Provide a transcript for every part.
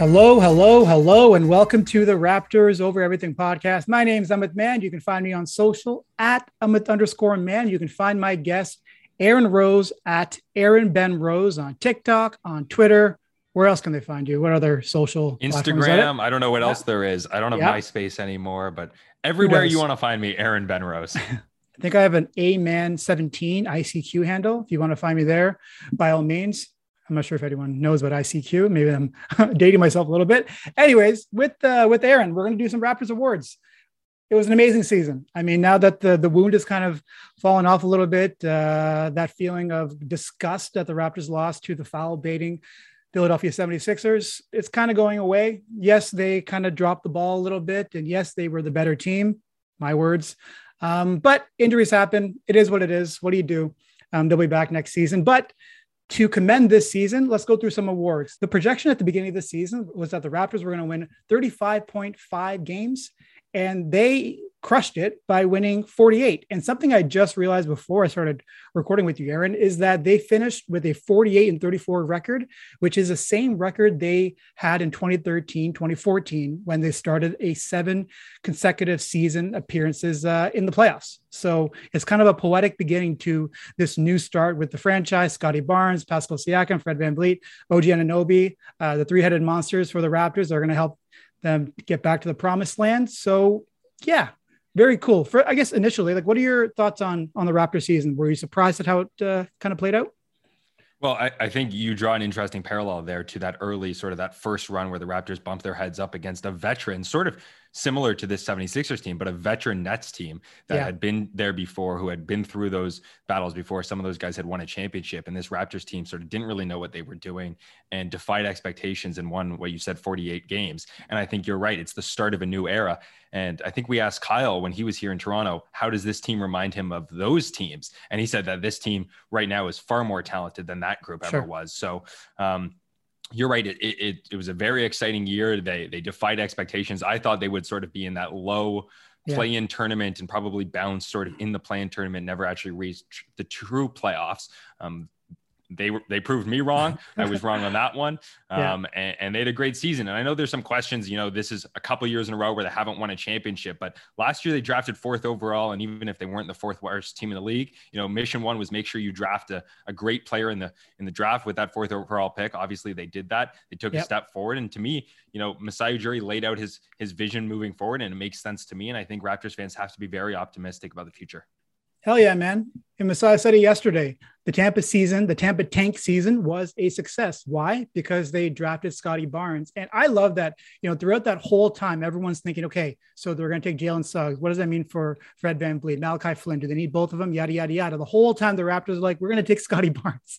Hello, hello, hello, and welcome to the Raptors Over Everything podcast. My name is Amit Mann. You can find me on social at Amit underscore man. You can find my guest, Aaron Rose, at Aaron Ben Rose on TikTok, on Twitter. Where else can they find you? What other social platforms? Is that it? Instagram. I don't know what else there is. I don't have Yeah. MySpace anymore, but everywhere you want to find me, Aaron Ben Rose. I think I have an A Man 17 ICQ handle. If you want to find me there, by all means. I'm not sure if anyone knows about ICQ. Maybe I'm dating myself a little bit. Anyways, with uh, with Aaron, we're going to do some Raptors awards. It was an amazing season. I mean, now that the the wound has kind of fallen off a little bit, uh, that feeling of disgust that the Raptors lost to the foul baiting Philadelphia 76ers, it's kind of going away. Yes, they kind of dropped the ball a little bit, and yes, they were the better team. My words. Um, but injuries happen. It is what it is. What do you do? Um, they'll be back next season. But to commend this season, let's go through some awards. The projection at the beginning of the season was that the Raptors were going to win 35.5 games, and they crushed it by winning 48. And something I just realized before I started recording with you, Aaron, is that they finished with a 48 and 34 record, which is the same record they had in 2013, 2014, when they started a seven consecutive season appearances uh, in the playoffs. So it's kind of a poetic beginning to this new start with the franchise. Scottie Barnes, Pascal Siakam, Fred VanVleet, OG Anunoby, uh, the three-headed monsters for the Raptors are going to help them get back to the promised land. So yeah, very cool. For I guess initially, like, what are your thoughts on on the Raptor season? Were you surprised at how it uh, kind of played out? well, I, I think you draw an interesting parallel there to that early sort of that first run where the Raptors bumped their heads up against a veteran, sort of similar to this 76ers team, but a veteran Nets team that Yeah. had been there before, who had been through those battles before. Some of those guys had won a championship, and this Raptors team sort of didn't really know what they were doing and defied expectations and won what you said 48 games. And I think you're right. It's the start of a new era. And I think we asked Kyle when he was here in Toronto, how does this team remind him of those teams? And he said that this team right now is far more talented than that group Sure. ever was. So, um, you're right. It, it it was a very exciting year. They they defied expectations. I thought they would sort of be in that low Yeah. play-in tournament and probably bounce sort of in the play-in tournament. Never actually reached the true playoffs. Um, they were they proved me wrong. I was wrong on that one. Yeah. Um, and, and they had a great season. And I know there's some questions. You know, this is a couple years in a row where they haven't won a championship. But last year they drafted fourth overall, and even if they weren't the fourth worst team in the league, you know, mission one was make sure you draft a, a great player in the in the draft with that fourth overall pick. Obviously, they did that. They took Yep. a step forward. And to me, you know, Masai Ujiri laid out his his vision moving forward, and it makes sense to me. And I think Raptors fans have to be very optimistic about the future. Hell yeah, man. And Masai said it yesterday. The Tampa season, the Tampa tank season was a success. Why? Because they drafted Scottie Barnes. And I love that, you know, throughout that whole time, everyone's thinking, okay, so they're going to take Jalen Suggs. What does that mean for Fred VanVleet, Malachi Flynn? Do they need both of them? Yada, yada, yada. The whole time the Raptors are like, we're going to take Scottie Barnes.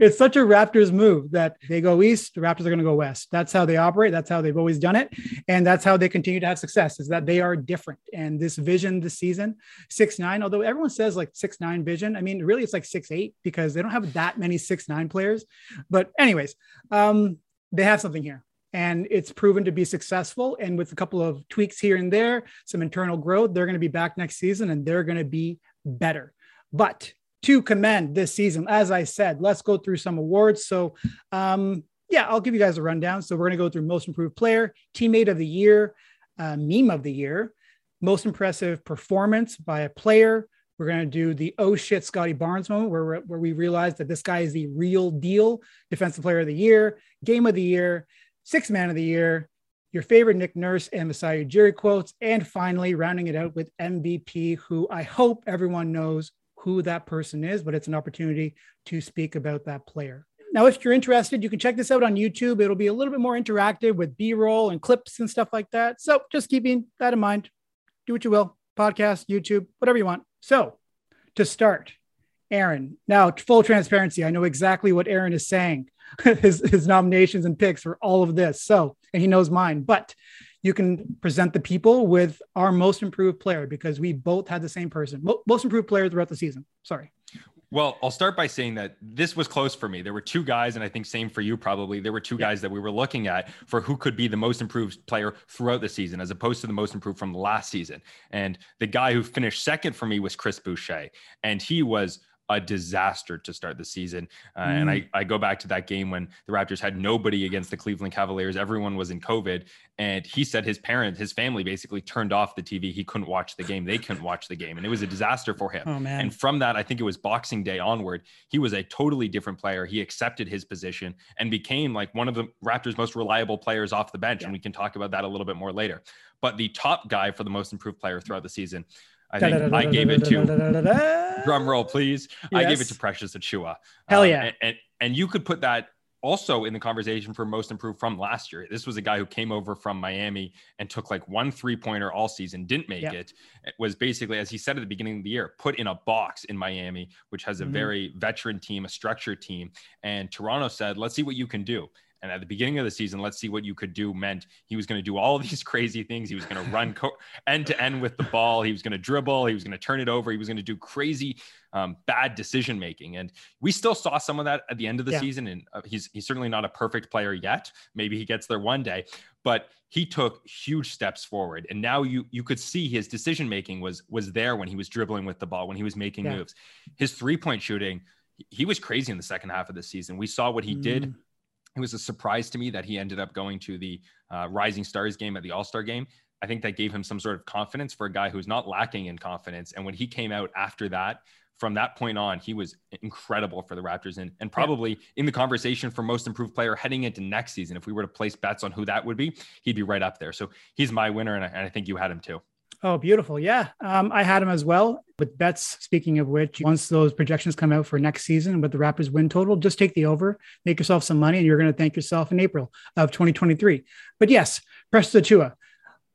it's such a Raptors move that they go east, the Raptors are going to go west. That's how they operate. That's how they've always done it. And that's how they continue to have success is that they are different. And this vision this season, six nine. Although everyone says like six nine vision, I mean, really it's like six eight because they don't have that many six nine players. But anyways, um, they have something here, and it's proven to be successful. And with a couple of tweaks here and there, some internal growth, they're going to be back next season, and they're going to be better. But to commend this season, as I said, let's go through some awards. So, um, yeah, I'll give you guys a rundown. So we're going to go through most improved player, teammate of the year, uh, meme of the year, most impressive performance by a player. We're going to do the oh shit Scottie Barnes moment where, where we realize that this guy is the real deal, defensive player of the year, game of the year, six man of the year, your favorite Nick Nurse and Masai Ujiri quotes, and finally rounding it out with MVP, who I hope everyone knows who that person is, but it's an opportunity to speak about that player. Now, if you're interested, you can check this out on YouTube. It'll be a little bit more interactive with B roll and clips and stuff like that. So just keeping that in mind. Do what you will. Podcast, YouTube, whatever you want. So to start, Aaron. Now, full transparency, I know exactly what Aaron is saying, his, his nominations and picks for all of this. So, and he knows mine, but you can present the people with our most improved player because we both had the same person, most improved player throughout the season. Sorry. Well, I'll start by saying that this was close for me. There were two guys, and I think same for you probably. There were two yeah. guys that we were looking at for who could be the most improved player throughout the season, as opposed to the most improved from last season. And the guy who finished second for me was Chris Boucher, and he was a disaster to start the season. Uh, mm. And I, I go back to that game when the Raptors had nobody against the Cleveland Cavaliers. Everyone was in COVID. And he said his parents, his family basically turned off the TV. He couldn't watch the game. They couldn't watch the game. And it was a disaster for him. Oh, man. And from that, I think it was Boxing Day onward, he was a totally different player. He accepted his position and became like one of the Raptors' most reliable players off the bench. Yeah. And we can talk about that a little bit more later. But the top guy for the most improved player throughout the season I think I gave it to drum roll, please. I gave it to Precious Achiuwa. Hell yeah! and, and, you could put that also in the conversation for most improved from last year. This was a guy who came over from Miami and took like one three pointer all season, didn't make it. It was basically, as he said at the beginning of the year, put in a box in Miami, which has a mm-hmm. very veteran team, a structured team. And Toronto said, let's see what you can do. And at the beginning of the season, let's see what you could do meant he was going to do all these crazy things. He was going to run co- end to end with the ball. He was going to dribble. He was going to turn it over. He was going to do crazy, um, bad decision making. And we still saw some of that at the end of the yeah. season. And uh, he's he's certainly not a perfect player yet. Maybe he gets there one day, but he took huge steps forward. And now you you could see his decision making was was there when he was dribbling with the ball, when he was making yeah. moves. His three point shooting. He was crazy in the second half of the season. We saw what he mm. did it was a surprise to me that he ended up going to the uh, Rising Stars game at the All Star game. I think that gave him some sort of confidence for a guy who's not lacking in confidence. And when he came out after that, from that point on, he was incredible for the Raptors and, and probably yeah. in the conversation for most improved player heading into next season. If we were to place bets on who that would be, he'd be right up there. So he's my winner, and I, and I think you had him too. Oh, beautiful. Yeah. Um, I had him as well with bets. Speaking of which, once those projections come out for next season with the Raptors win total, just take the over, make yourself some money, and you're going to thank yourself in April of 2023. But yes, Precious Achiuwa.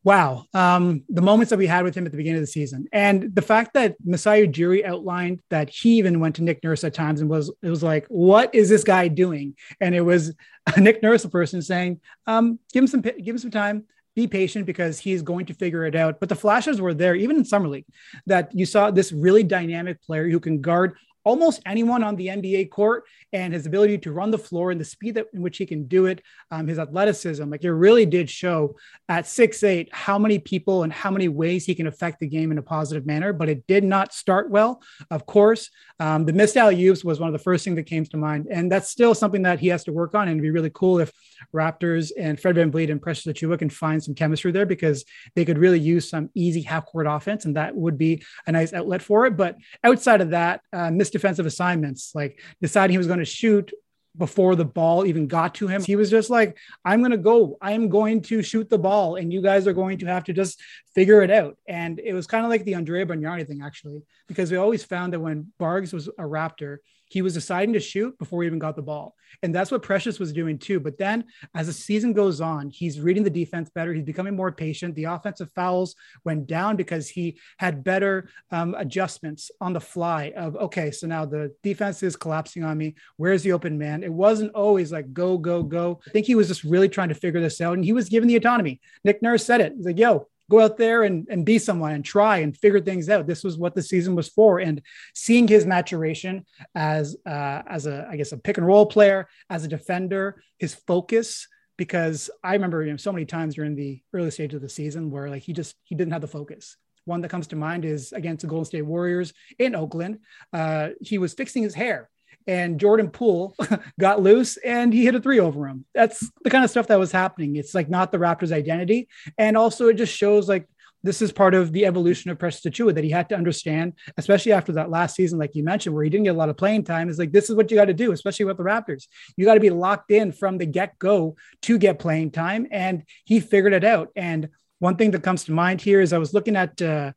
Wow. Um, the moments that we had with him at the beginning of the season and the fact that Masai Ujiri outlined that he even went to Nick Nurse at times and was, it was like, what is this guy doing? And it was Nick Nurse, a person saying, um, give him some, give him some time be patient because he's going to figure it out. But the flashes were there, even in summer league, that you saw this really dynamic player who can guard almost anyone on the NBA court and his ability to run the floor and the speed that, in which he can do it, um, his athleticism. Like it really did show at six eight how many people and how many ways he can affect the game in a positive manner. But it did not start well. Of course, um, the missed alley oops was one of the first things that came to mind, and that's still something that he has to work on. And it'd be really cool if Raptors and Fred Van VanVleet and Precious Achiuwa can find some chemistry there because they could really use some easy half court offense, and that would be a nice outlet for it. But outside of that, uh, missed defensive assignments, like deciding he was going to shoot before the ball even got to him. He was just like, I'm going to go. I'm going to shoot the ball, and you guys are going to have to just figure it out. And it was kind of like the Andrea Bargnani thing, actually, because we always found that when Bargs was a Raptor, he was deciding to shoot before he even got the ball. And that's what Precious was doing too. But then as the season goes on, he's reading the defense better. He's becoming more patient. The offensive fouls went down because he had better um, adjustments on the fly of, okay, so now the defense is collapsing on me. Where's the open man? It wasn't always like go, go, go. I think he was just really trying to figure this out. And he was given the autonomy. Nick Nurse said it. He's like, yo, go out there and, and be someone and try and figure things out. This was what the season was for. And seeing his maturation as uh, as a I guess a pick and roll player, as a defender, his focus. Because I remember you know so many times during the early stage of the season where like he just he didn't have the focus. One that comes to mind is against the Golden State Warriors in Oakland. Uh, he was fixing his hair and Jordan Poole got loose and he hit a three over him. That's the kind of stuff that was happening. It's like not the Raptors' identity. And also, it just shows like this is part of the evolution of Precious Achiuwa that he had to understand, especially after that last season, like you mentioned, where he didn't get a lot of playing time. Is like, this is what you got to do, especially with the Raptors. You got to be locked in from the get go to get playing time. And he figured it out. And one thing that comes to mind here is I was looking at, uh,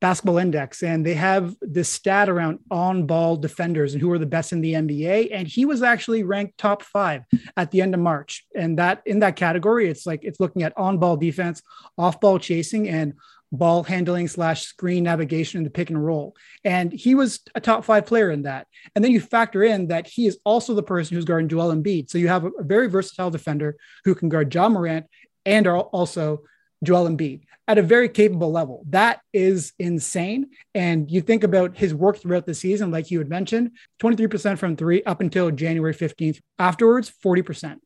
basketball index and they have this stat around on ball defenders and who are the best in the NBA and he was actually ranked top 5 at the end of March and that in that category it's like it's looking at on ball defense off ball chasing and ball handling slash screen navigation in the pick and roll. And he was a top five player in that. And then you factor in that he is also the person who's guarding Joel Embiid. So you have a, very versatile defender who can guard Ja Morant and are also Joel Embiid at a very capable level. That is insane. And you think about his work throughout the season, like you had mentioned 23% from three up until January 15th. Afterwards, 40%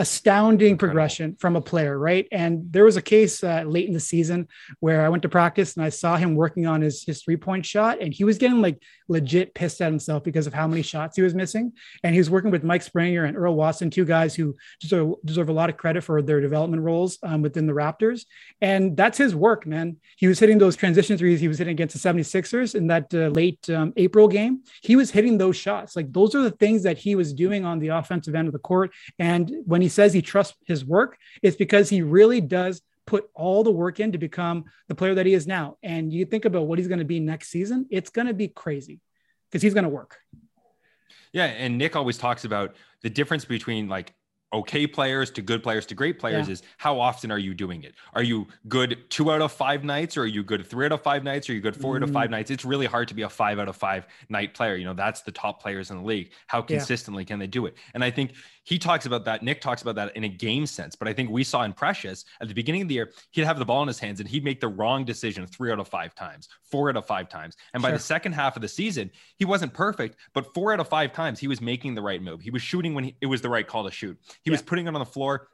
astounding progression from a player, right? And there was a case uh, late in the season where I went to practice and I saw him working on his his three point shot, and he was getting like legit pissed at himself because of how many shots he was missing. And he was working with Mike Springer and Earl Watson, two guys who deserve, deserve a lot of credit for their development roles um, within the Raptors. And that's his work, man. He was hitting those transition threes he was hitting against the 76ers in that uh, late um, April game. He was hitting those shots. Like those are the things that he was doing on the offensive end of the court. And when he says he trusts his work, it's because he really does put all the work in to become the player that he is now. And you think about what he's going to be next season, it's going to be crazy because he's going to work. Yeah. And Nick always talks about the difference between like okay players to good players to great players yeah. is how often are you doing it? Are you good two out of five nights, or are you good three out of five nights, or are you good four mm. out of five mm. nights? It's really hard to be a five out of five night player. You know, that's the top players in the league. How consistently yeah. can they do it? And I think he talks about that. Nick talks about that in a game sense. But I think we saw in Precious at the beginning of the year, he'd have the ball in his hands and he'd make the wrong decision three out of five times, four out of five times. And by the second half of the season, he wasn't perfect, but four out of five times he was making the right move. He was shooting when he, it was the right call to shoot. He yeah. was putting it on the floor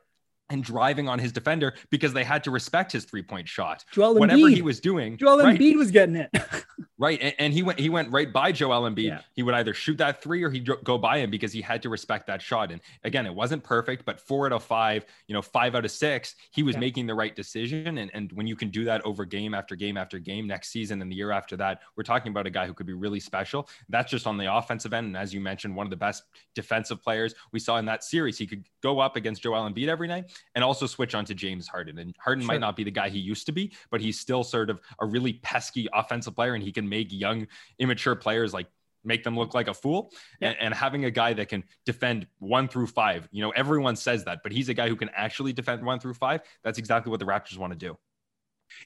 and driving on his defender because they had to respect his three point shot. Joel Embiid. Whatever he was doing, Joel right, Embiid was getting it. right, and, and, he went he went right by Joel Embiid. Yeah. He would either shoot that three or he'd go by him because he had to respect that shot. And again, it wasn't perfect, but four out of five, you know, five out of six, he was yeah. making the right decision. And and when you can do that over game after game after game next season and the year after that, we're talking about a guy who could be really special. That's just on the offensive end, and as you mentioned, one of the best defensive players we saw in that series. He could go up against Joel Embiid every night and also switch onto James Harden. And Harden sure. might not be the guy he used to be, but he's still sort of a really pesky offensive player and he can make young, immature players like make them look like a fool. Yeah. And, and, having a guy that can defend one through five, you know, everyone says that, but he's a guy who can actually defend one through five. That's exactly what the Raptors want to do.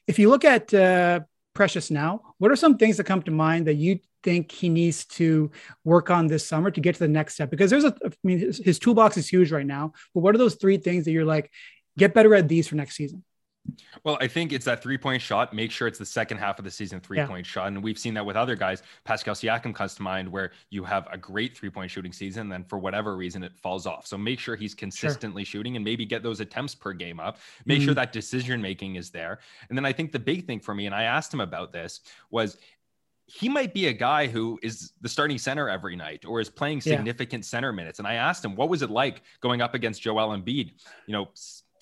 If you look at uh, Precious now, what are some things that come to mind that you think he needs to work on this summer to get to the next step? Because there's a, I mean, his, his toolbox is huge right now, but what are those three things that you're like, get better at these for next season. Well, I think it's that three point shot. Make sure it's the second half of the season three yeah. point shot. And we've seen that with other guys. Pascal Siakam comes to mind where you have a great three point shooting season, then for whatever reason it falls off. So make sure he's consistently sure. shooting and maybe get those attempts per game up. Make mm-hmm. sure that decision making is there. And then I think the big thing for me, and I asked him about this, was he might be a guy who is the starting center every night or is playing significant yeah. center minutes. And I asked him, what was it like going up against Joel Embiid? You know,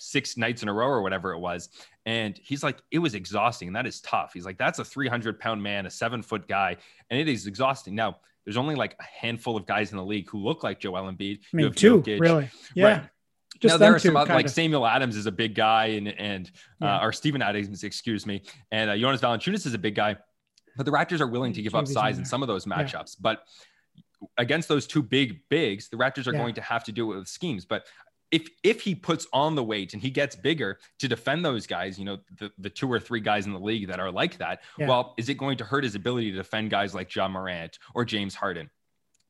six nights in a row or whatever it was. And he's like, it was exhausting. And that is tough. He's like, that's a 300 pound man, a seven foot guy. And it is exhausting. Now, there's only like a handful of guys in the league who look like Joel Embiid. I mean, two, Jokic. really. Yeah. Right. Just now there are some other, like Samuel Adams is a big guy, and and uh, yeah. or Steven Adams, excuse me, and uh, Jonas Valanciunas is a big guy, but the Raptors are willing to give up size in some of those matchups. Yeah. But against those two big bigs, the Raptors are yeah. going to have to do it with schemes. But if if he puts on the weight and he gets bigger to defend those guys, you know, the, the two or three guys in the league that are like that, yeah. well, is it going to hurt his ability to defend guys like Ja Morant or James Harden?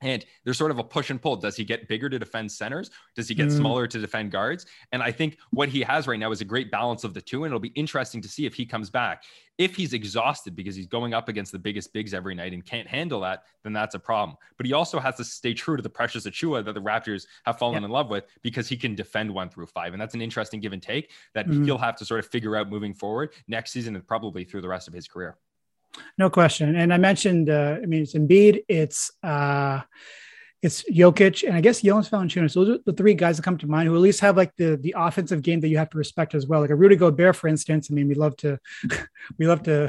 And there's sort of a push and pull. Does he get bigger to defend centers? Does he get mm. smaller to defend guards? And I think what he has right now is a great balance of the two. And it'll be interesting to see if he comes back. If he's exhausted because he's going up against the biggest bigs every night and can't handle that, then that's a problem. But he also has to stay true to the Precious Achiuwa that the Raptors have fallen in love with because he can defend one through five. And that's an interesting give and take that mm. he'll have to sort of figure out moving forward next season and probably through the rest of his career. No question. And I mentioned, uh, I mean, it's Embiid, it's uh, it's Jokic, and I guess Jonas Valanciunas. Those are the three guys that come to mind who at least have like the the offensive game that you have to respect as well. Like a Rudy Gobert, for instance. I mean, we love to we love to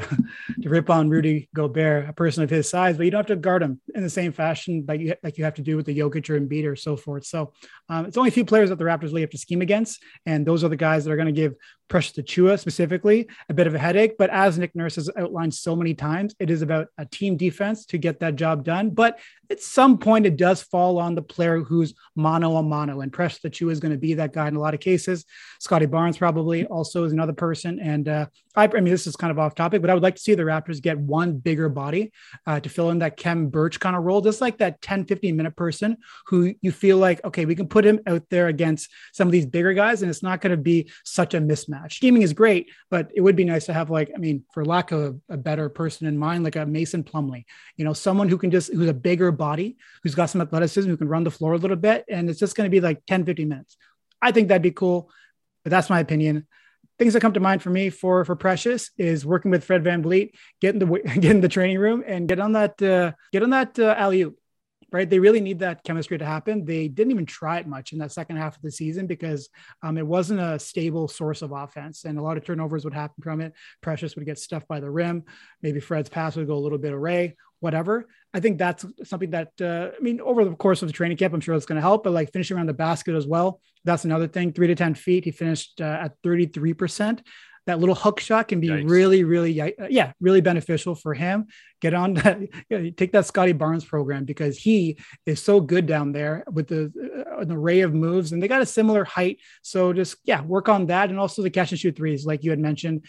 to rip on Rudy Gobert, a person of his size, but you don't have to guard him in the same fashion like you like you have to do with the Jokic or Embiid or so forth. So um, it's only a few players that the Raptors really have to scheme against, and those are the guys that are going to give Precious Achiuwa specifically, a bit of a headache. But as Nick Nurse has outlined so many times, it is about a team defense to get that job done. But at some point, it does fall on the player who's mono a mono, and Precious Achiuwa is going to be that guy in a lot of cases. Scottie Barnes probably also is another person. And uh, I, I, mean, this is kind of off topic, but I would like to see the Raptors get one bigger body uh, to fill in that Khem Birch kind of role, just like that 10, 15 minute person who you feel like, okay, we can put him out there against some of these bigger guys, and it's not going to be such a mismatch. Scheming is great, but it would be nice to have, like, I mean, for lack of a better person in mind, like a Mason Plumlee, you know, someone who can just, who's a bigger body, who's got some athleticism, who can run the floor a little bit, and it's just going to be like 10, 15 minutes. I think that'd be cool, but that's my opinion things that come to mind for me for for Precious is working with Fred VanVleet, getting the get in the training room and get on that uh, get on that uh, alley oop. Right, they really need that chemistry to happen. They didn't even try it much in that second half of the season because um, it wasn't a stable source of offense, and a lot of turnovers would happen from it. Precious would get stuffed by the rim. Maybe Fred's pass would go a little bit array whatever. I think that's something that uh, I mean, over the course of the training camp, I'm sure it's going to help. But like finishing around the basket as well, that's another thing. Three to ten feet, he finished uh, at 33 percent. That little hook shot can be Yikes. really, really, uh, yeah, really beneficial for him. Get on that, you know, take that Scottie Barnes program because he is so good down there with the uh, an array of moves, and they got a similar height. So just yeah, work on that, and also the catch and shoot threes, like you had mentioned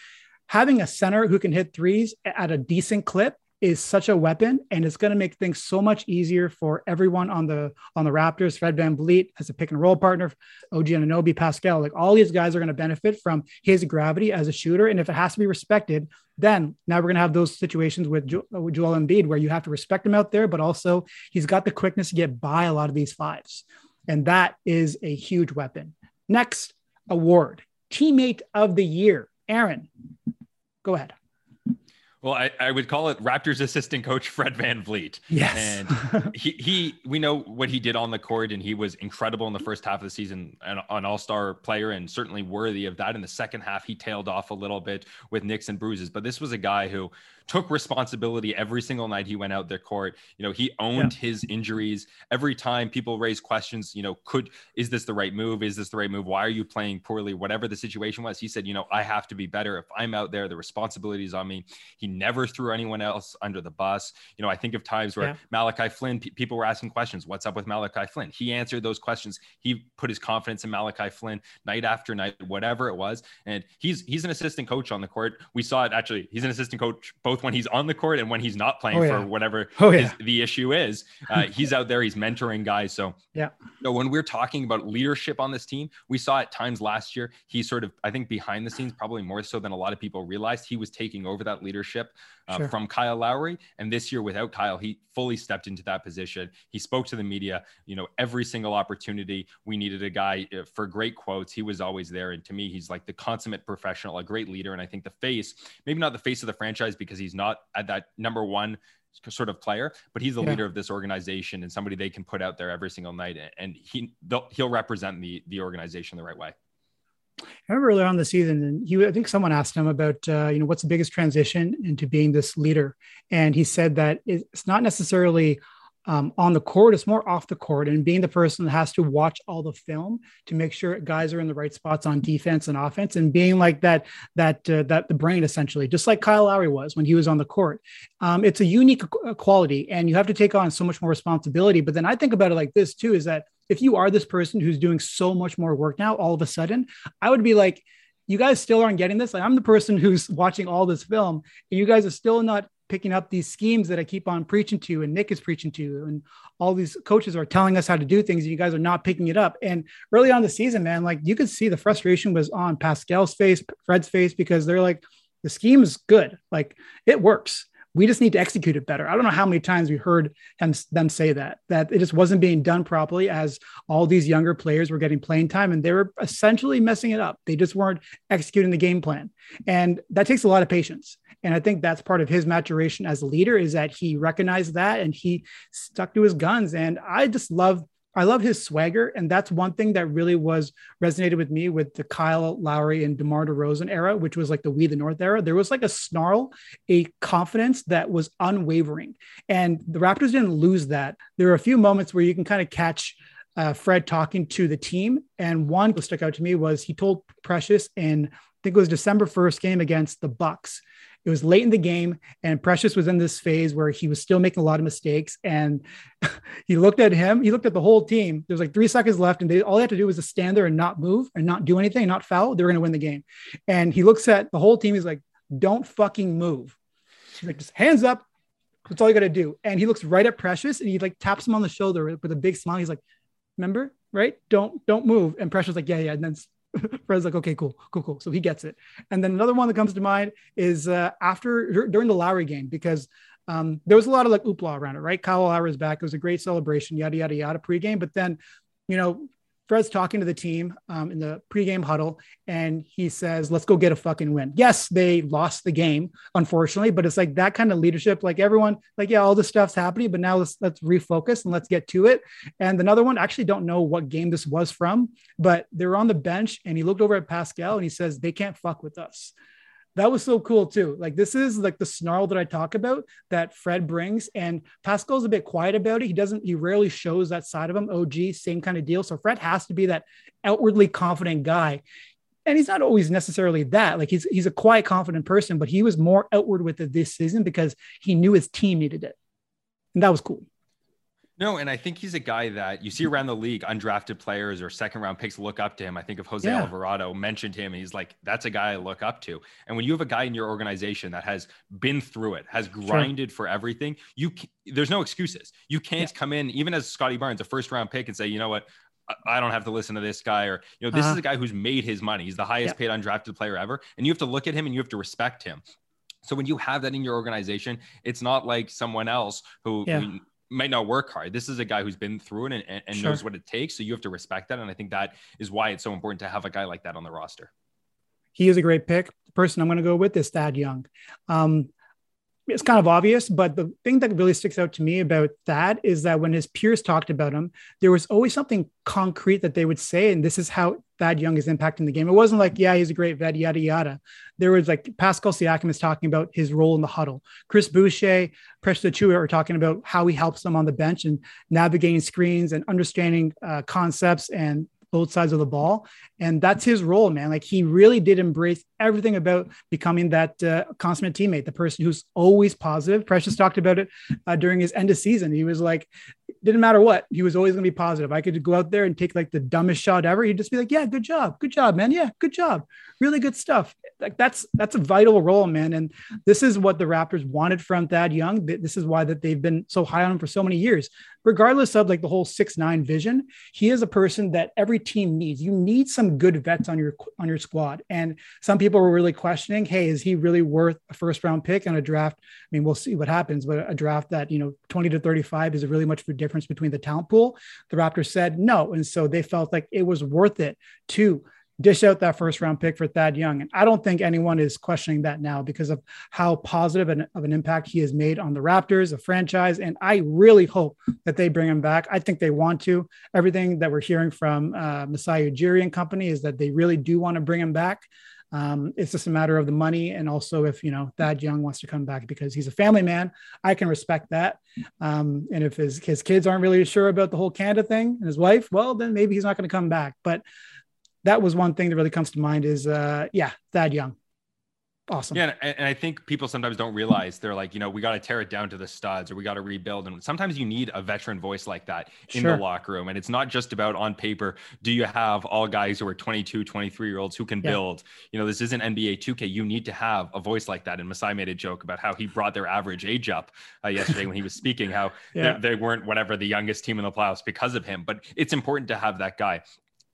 having a center who can hit threes at a decent clip is such a weapon and it's going to make things so much easier for everyone on the on the Raptors. Fred Van VanVleet as a pick and roll partner, OG Anunoby, Pascal, like all these guys are going to benefit from his gravity as a shooter. And if it has to be respected, then now we're going to have those situations with, jo- with Joel Embiid where you have to respect him out there, but also he's got the quickness to get by a lot of these fives. And that is a huge weapon. Next award, teammate of the year. Aaron, go ahead. Well, I, I would call it Raptors assistant coach Fred VanVleet. Yes. And he, he, we know what he did on the court, and he was incredible in the first half of the season, an, an all star player, and certainly worthy of that. In the second half, he tailed off a little bit with nicks and bruises, but this was a guy who took responsibility every single night he went out there court. You know, he owned yeah. his injuries. Every time people raise questions, you know, could is this the right move? Is this the right move? Why are you playing poorly? Whatever the situation was, he said, you know, I have to be better. If I'm out there, the responsibility is on me. He never threw anyone else under the bus. You know, I think of times where yeah. Malachi Flynn, p- people were asking questions, what's up with Malachi Flynn? He answered those questions. He put his confidence in Malachi Flynn night after night, whatever it was. And he's he's an assistant coach on the court. We saw it actually. He's an assistant coach both when he's on the court and when he's not playing oh, yeah. for whatever oh, yeah. his, the issue is. Uh, he's out there, he's mentoring guys. So yeah. So when we're talking about leadership on this team, we saw at times last year, he sort of, I think behind the scenes, probably more so than a lot of people realized, he was taking over that leadership uh, sure. from Kyle Lowry. And this year without Kyle, he fully stepped into that position. He spoke to the media, you know, every single opportunity. We needed a guy uh, for great quotes. He was always there. And to me, he's like the consummate professional, a great leader. And I think the face, maybe not the face of the franchise because he's not at that number one sort of player, but he's the yeah. leader of this organization and somebody they can put out there every single night, and he he'll represent the the organization the right way. I remember earlier on the season, and he, I think someone asked him about, uh, you know, what's the biggest transition into being this leader, and he said that it's not necessarily um, on the court. It's more off the court and being the person that has to watch all the film to make sure guys are in the right spots on defense and offense, and being like that that uh, that the brain essentially, just like Kyle Lowry was when he was on the court. Um, it's a unique uh, quality, and you have to take on so much more responsibility. But then I think about it like this too: is that if you are this person who's doing so much more work now, all of a sudden, I would be like you guys still aren't getting this. Like I'm the person who's watching all this film, and you guys are still not picking up these schemes that I keep on preaching to, and Nick is preaching to, and all these coaches are telling us how to do things, and you guys are not picking it up. And early on the season, man, like you could see the frustration was on Pascal's face, Fred's face, because they're like, the scheme is good, like it works. We just need to execute it better. I don't know how many times we heard them, them say that, that it just wasn't being done properly as all these younger players were getting playing time and they were essentially messing it up. They just weren't executing the game plan. And that takes a lot of patience. And I think that's part of his maturation as a leader is that he recognized that and he stuck to his guns. And I just love I love his swagger, and that's one thing that really was resonated with me with the Kyle Lowry and DeMar DeRozan era, which was like the We the North era. There was like a snarl, a confidence that was unwavering, and the Raptors didn't lose that. There were a few moments where you can kind of catch uh, Fred talking to the team, and one that stuck out to me was he told Precious in I think it was December 1st game against the Bucks. It was late in the game, and Precious was in this phase where he was still making a lot of mistakes. And he looked at him, he looked at the whole team. There's like three seconds left, and they all they had to do was to stand there and not move and not do anything, not foul. They were going to win the game. And he looks at the whole team. He's like, "Don't fucking move." He's like, "Just hands up. That's all you got to do." And he looks right at Precious, and he like taps him on the shoulder with a big smile. He's like, "Remember, right? Don't don't move." And Precious like, "Yeah, yeah." And then Fred's like, okay, cool, cool, cool. So he gets it. And then another one that comes to mind is uh, after during the Lowry game because um, there was a lot of like oopla around it, right? Kyle Lowry's back. It was a great celebration, yada yada yada pregame. But then, you know, Fred's talking to the team um, in the pregame huddle, and he says, "Let's go get a fucking win." Yes, they lost the game, unfortunately, but it's like that kind of leadership. Like everyone, like yeah, all this stuff's happening, but now let's let's refocus and let's get to it. And another one, actually don't know what game this was from, but they were on the bench, and he looked over at Pascal and he says, "They can't fuck with us." That was so cool too. Like this is like the snarl that I talk about that Fred brings, and Pascal's a bit quiet about it. He doesn't, he rarely shows that side of him. OG, same kind of deal. So Fred has to be that outwardly confident guy. And he's not always necessarily that. Like he's he's a quiet, confident person, but he was more outward with it this season because he knew his team needed it. And that was cool. No, and I think he's a guy that you see around the league, undrafted players or second round picks look up to him. I think of Jose yeah. Alvarado mentioned him, and he's like, that's a guy I look up to. And when you have a guy in your organization that has been through it, has grinded sure. for everything, you there's no excuses. You can't yeah. come in even as Scottie Barnes, a first round pick, and say, you know what, I don't have to listen to this guy, or you know, this uh-huh. is a guy who's made his money. He's the highest paid undrafted player ever, and you have to look at him and you have to respect him. So when you have that in your organization, it's not like someone else who, yeah. who might not work hard. This is a guy who's been through it and, and sure. knows what it takes. So you have to respect that. And I think that is why it's so important to have a guy like that on the roster. He is a great pick. The person I'm going to go with is Thad Young. Um, it's kind of obvious, but the thing that really sticks out to me about that is that when his peers talked about him, there was always something concrete that they would say, and this is how Thad Young is impacting the game. It wasn't like, yeah, he's a great vet, yada yada. There was like Pascal Siakam is talking about his role in the huddle. Chris Boucher, Precious Achiuwa are talking about how he helps them on the bench and navigating screens and understanding uh, concepts and both sides of the ball. And that's his role, man. Like he really did embrace everything about becoming that uh, consummate teammate, the person who's always positive. Precious talked about it uh, during his end of season. He was like, didn't matter what, he was always going to be positive. I could go out there and take like the dumbest shot ever. He'd just be like, yeah, good job. Good job, man. Yeah, good job. Really good stuff. Like that's, that's a vital role, man. And this is what the Raptors wanted from Thad Young. This is why that they've been so high on him for so many years regardless of like the whole six nine vision, he is a person that every team needs. You need some good vets on your on your squad. And some people were really questioning, hey, is he really worth a first round pick on a draft? I mean, we'll see what happens, but a draft that you know 20 to 35 is really much of a difference between the talent pool. The Raptors said no, and so they felt like it was worth it to dish out that first round pick for Thad Young. And I don't think anyone is questioning that now because of how positive an, of an impact he has made on the Raptors, the franchise. And I really hope that they bring him back. I think they want to. Everything that we're hearing from uh, Masai Ujiri and company is that they really do want to bring him back. Um, it's just a matter of the money, and also if you know Thad Young wants to come back because he's a family man, I can respect that. Um, and if his his kids aren't really sure about the whole Canada thing and his wife, well, then maybe he's not going to come back. But that was one thing that really comes to mind is uh yeah thad young. Awesome. Yeah and, and i think people sometimes don't realize they're like you know we got to tear it down to the studs or we got to rebuild. And sometimes you need a veteran voice like that in sure. the locker room. And it's not just about on paper do you have all guys who are 22 23 year olds who can yeah. build? You know this isn't nba 2k you need to have a voice like that. And masai made a joke about how he brought their average age up uh, yesterday when he was speaking how yeah. they, they weren't whatever the youngest team in the playoffs because of him. But it's important to have that guy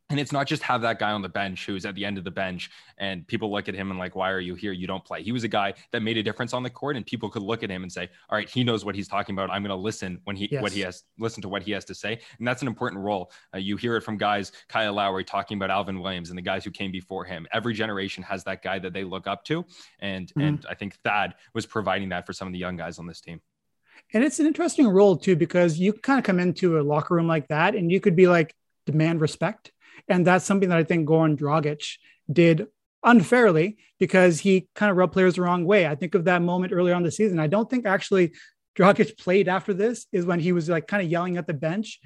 and it's not just have that guy on the bench who's at the end of the bench and people look at him and like, why are you here? You don't play. He was a guy that made a difference on the court and people could look at him and say, all right, he knows what he's talking about. I'm going to listen when he, yes. what he has, listen to what he has to say. And that's an important role. Uh, you hear it from guys, Kyle Lowry talking about Alvin Williams and the guys who came before him. Every generation has that guy that they look up to. And, mm-hmm. and I think Thad was providing that for some of the young guys on this team. And it's an interesting role too, because you kind of come into a locker room like that and you could be like, demand respect and that's something that I think Goran Dragic did unfairly because he kind of rubbed players the wrong way. I think of that moment earlier on the season. I don't think actually Dragic played after this is when he was like kind of yelling at the bench,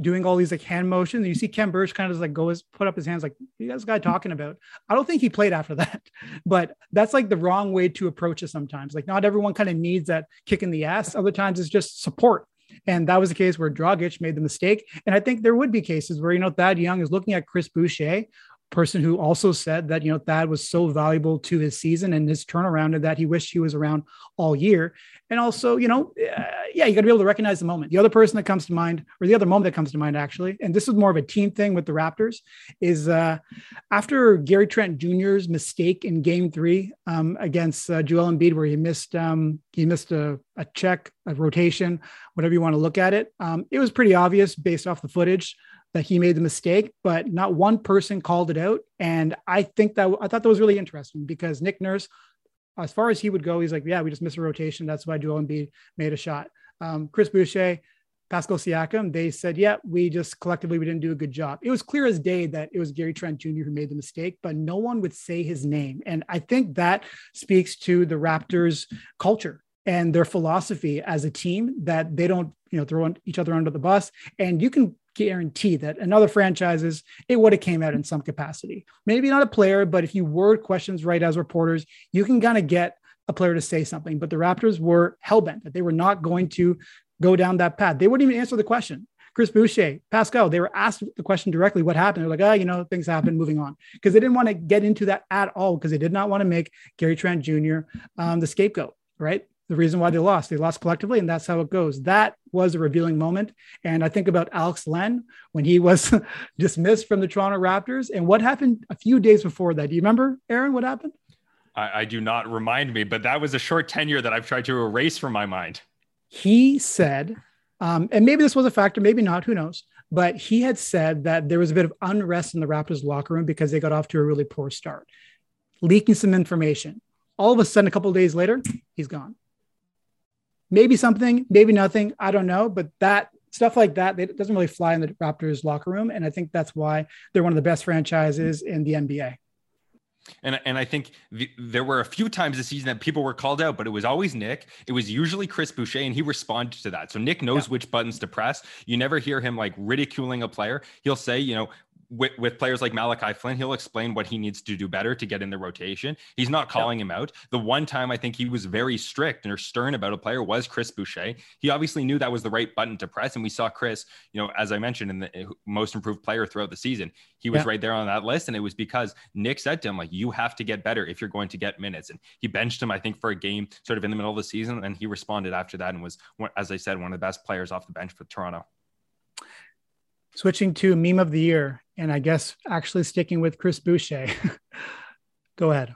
doing all these like hand motions. And you see Khem Birch kind of like go put up his hands like, you guys guy talking about? I don't think he played after that, but that's like the wrong way to approach it sometimes. Like not everyone kind of needs that kick in the ass. Other times it's just support. And that was the case where Dragic made the mistake. And I think there would be cases where, you know, Thad Young is looking at Chris Boucher, person who also said that, you know, Thad was so valuable to his season and his turnaround and that he wished he was around all year. And also, you know, uh, yeah, you got to be able to recognize the moment. The other person that comes to mind, or the other moment that comes to mind, actually, and this is more of a team thing with the Raptors, is uh, after Gary Trent Jr.'s mistake in Game Three um, against uh, Joel Embiid, where he missed um, he missed a, a check, a rotation, whatever you want to look at it. Um, it was pretty obvious based off the footage that he made the mistake, but not one person called it out. And I think that I thought that was really interesting because Nick Nurse, as far as he would go, he's like, yeah, we just missed a rotation. That's why Joel Embiid made a shot. Um, Chris Boucher, Pascal Siakam, they said, yeah, we just collectively we didn't do a good job. It was clear as day that it was Gary Trent Jr. who made the mistake, but no one would say his name. And I think that speaks to the Raptors culture and their philosophy as a team that they don't, you know, throw each other under the bus. And you can guarantee that in other franchises it would have came out in some capacity maybe not a player but if you word questions right as reporters you can kind of get a player to say something but the raptors were hell-bent that they were not going to go down that path they wouldn't even answer the question Chris Boucher, Pascal, they were asked the question directly, what happened? They're like, oh, you know, things happen, moving on. Because they didn't want to get into that at all, because they did not want to make Gary Trent Jr. Um, the scapegoat, right? The reason why they lost. They lost collectively, and that's how it goes. That was a revealing moment. And I think about Alex Len when he was dismissed from the Toronto Raptors and what happened a few days before that. Do you remember, Aaron, what happened? I, I do not remind me, but that was a short tenure that I've tried to erase from my mind. He said, um, and maybe this was a factor, maybe not, who knows? But he had said that there was a bit of unrest in the Raptors locker room because they got off to a really poor start, leaking some information. All of a sudden, a couple of days later, he's gone maybe something, maybe nothing. I don't know. But that stuff like that, it doesn't really fly in the Raptors locker room. And I think that's why they're one of the best franchises in the NBA. And, and I think the, there were a few times this season that people were called out, but it was always Nick. It was usually Chris Boucher, and he responded to that. So Nick knows yeah. which buttons to press. You never hear him like ridiculing a player. He'll say, you know, with, with players like Malachi Flynn, he'll explain what he needs to do better to get in the rotation. He's not calling him out. The one time I think he was very strict and stern about a player was Chris Boucher. He obviously knew that was the right button to press. And we saw Chris, you know, as I mentioned, in the eh, most improved player throughout the season, he was right there on that list. And it was because Nick said to him, like, you have to get better if you're going to get minutes. And he benched him, I think, for a game sort of in the middle of the season. And he responded after that and was, as I said, one of the best players off the bench for Toronto. Switching to meme of the year, and I guess actually sticking with Chris Boucher. Go ahead.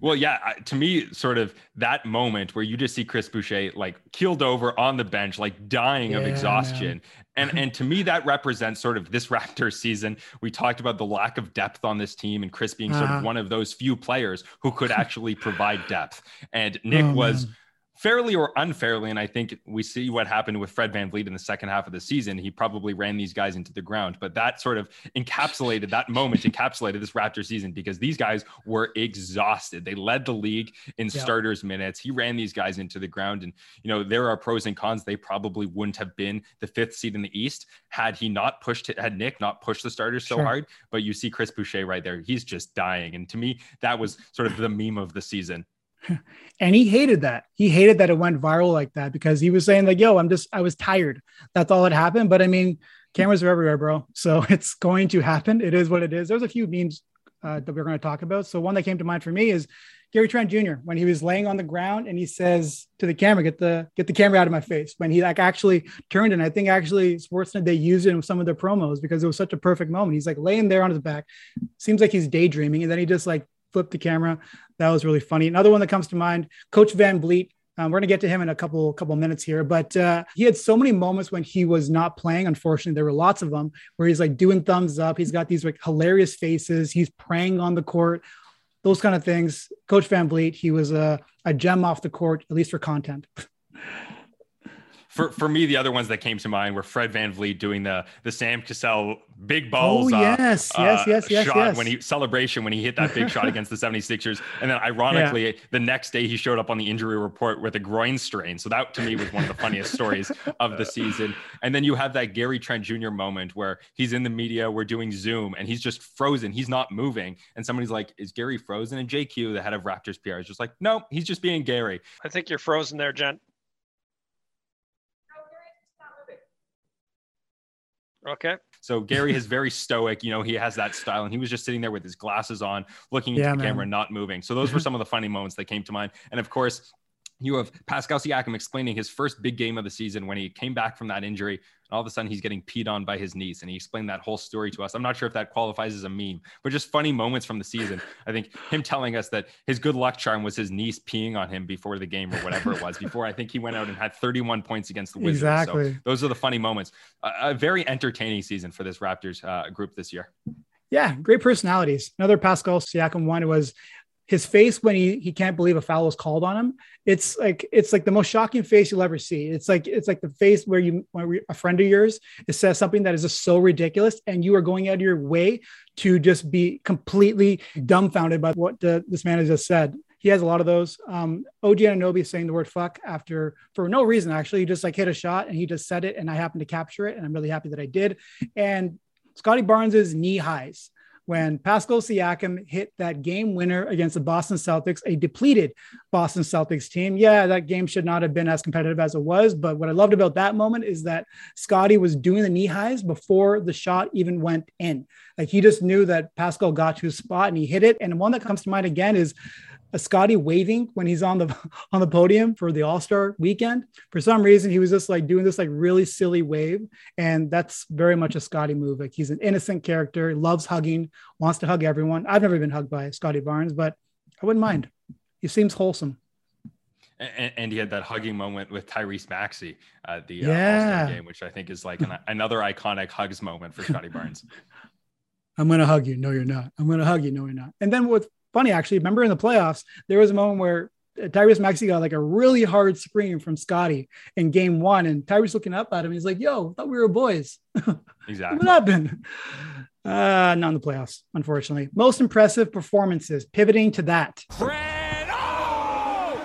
Well, yeah, to me, sort of that moment where you just see Chris Boucher like keeled over on the bench, like dying yeah, of exhaustion. and and to me, that represents sort of this Raptors season. We talked about the lack of depth on this team and Chris being sort uh-huh. of one of those few players who could actually provide depth. And Nick oh, was man fairly or unfairly. And I think we see what happened with Fred VanVleet in the second half of the season. He probably ran these guys into the ground, but that sort of encapsulated that moment, encapsulated this Raptor season because these guys were exhausted. They led the league in yeah. starters minutes. He ran these guys into the ground. And, you know, there are pros and cons. They probably wouldn't have been the fifth seed in the East had he not pushed it, had Nick not pushed the starters so sure. hard. But you see Chris Boucher right there. He's just dying. And to me, that was sort of the meme of the season. And he hated that. He hated that it went viral like that because he was saying like, "Yo, I'm just I was tired. That's all that happened." But I mean, cameras are everywhere, bro. So it's going to happen. It is what it is. There's a few memes uh, that we're going to talk about. So one that came to mind for me is Gary Trent Jr. when he was laying on the ground and he says to the camera, "Get the get the camera out of my face." When he like actually turned and I think actually Sportsnet they used it in some of their promos because it was such a perfect moment. He's like laying there on his back, seems like he's daydreaming, and then he just like flipped the camera. That was really funny. Another one that comes to mind, Coach VanVleet. Um, we're going to get to him in a couple couple minutes here, but uh, he had so many moments when he was not playing. Unfortunately, there were lots of them where he's like doing thumbs up. He's got these like hilarious faces. He's praying on the court, those kind of things. Coach VanVleet, he was a, a gem off the court, at least for content. for for me, the other ones that came to mind were Fred VanVleet doing the the Sam Cassell big balls. Oh, yes, uh, yes, yes, yes, shot yes. when he celebration when he hit that big shot against the 76ers. And then ironically, yeah. the next day he showed up on the injury report with a groin strain. So that to me was one of the funniest stories of the season. And then you have that Gary Trent Jr. moment where he's in the media, we're doing Zoom, and he's just frozen. He's not moving. And somebody's like, Is Gary frozen? And JQ, the head of Raptors PR, is just like, No, he's just being Gary. I think you're frozen there, Jen. Okay. So Gary is very stoic. You know, he has that style, and he was just sitting there with his glasses on, looking yeah, into the man. camera, not moving. So those were some of the funny moments that came to mind. And of course, you have Pascal Siakam explaining his first big game of the season when he came back from that injury. And all of a sudden, he's getting peed on by his niece. And he explained that whole story to us. I'm not sure if that qualifies as a meme, but just funny moments from the season. I think him telling us that his good luck charm was his niece peeing on him before the game or whatever it was. Before I think he went out and had 31 points against the Wizards. Exactly. So those are the funny moments. A, a very entertaining season for this Raptors uh, group this year. Yeah, great personalities. Another Pascal Siakam one was his face when he he can't believe a foul is called on him it's like it's like the most shocking face you'll ever see it's like it's like the face where you when a friend of yours says something that is just so ridiculous and you are going out of your way to just be completely dumbfounded by what the, this man has just said he has a lot of those. Um, OG Anunoby saying the word fuck after for no reason, actually. He just like hit a shot and he just said it, and I happened to capture it. And I'm really happy that I did. And Scottie Barnes's knee highs when Pascal Siakam hit that game winner against the Boston Celtics, a depleted Boston Celtics team. Yeah, that game should not have been as competitive as it was. But what I loved about that moment is that Scottie was doing the knee highs before the shot even went in. Like he just knew that Pascal got to his spot and he hit it. And one that comes to mind again is a Scottie waving when he's on the on the podium for the All Star weekend. For some reason, he was just like doing this like really silly wave, and that's very much a Scottie move. Like he's an innocent character, loves hugging, wants to hug everyone. I've never been hugged by Scottie Barnes, but I wouldn't mind. He seems wholesome. And, and, he had that hugging moment with Tyrese Maxey at the uh, yeah. game, which I think is like an, another iconic hugs moment for Scottie Barnes. I'm going to hug you. No, you're not. I'm going to hug you. No, you're not. And then with funny actually. Remember in the playoffs, there was a moment where Tyrese Maxey got like a really hard screen from Scottie in game one, and Tyrese looking up at him. He's like, "Yo, I thought we were boys." Exactly. what happened? Uh, not in the playoffs, unfortunately. Most impressive performances. Pivoting to that. Fred, oh!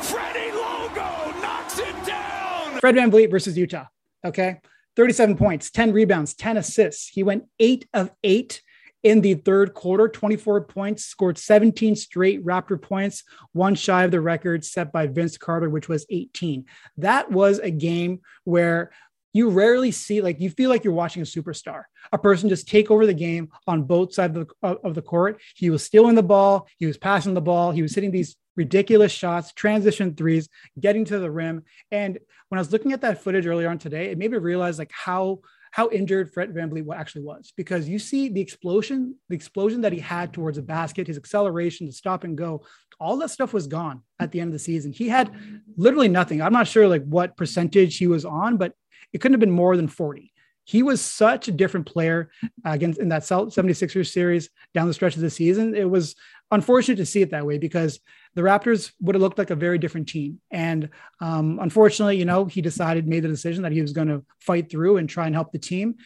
Freddie Logo knocks it down. Fred Van VanVleet versus Utah. Okay. 37 points, 10 rebounds, 10 assists. He went eight of eight in the third quarter, 24 points, scored 17 straight Raptor points, one shy of the record set by Vince Carter, which was 18. That was a game where you rarely see like you feel like you're watching a superstar a person just take over the game on both sides of the, of the court he was stealing the ball he was passing the ball he was hitting these ridiculous shots transition threes getting to the rim and when i was looking at that footage earlier on today it made me realize like how how injured Fred VanVleet actually was because you see the explosion, the explosion that he had towards the basket, his acceleration, the stop and go, all that stuff was gone at the end of the season. He had literally nothing. I'm not sure like what percentage he was on, but it couldn't have been more than 40. He was such a different player against in that 76ers series down the stretch of the season. It was unfortunate to see it that way because the Raptors would have looked like a very different team. And um, unfortunately, you know, he decided, made the decision that he was going to fight through and try and help the team.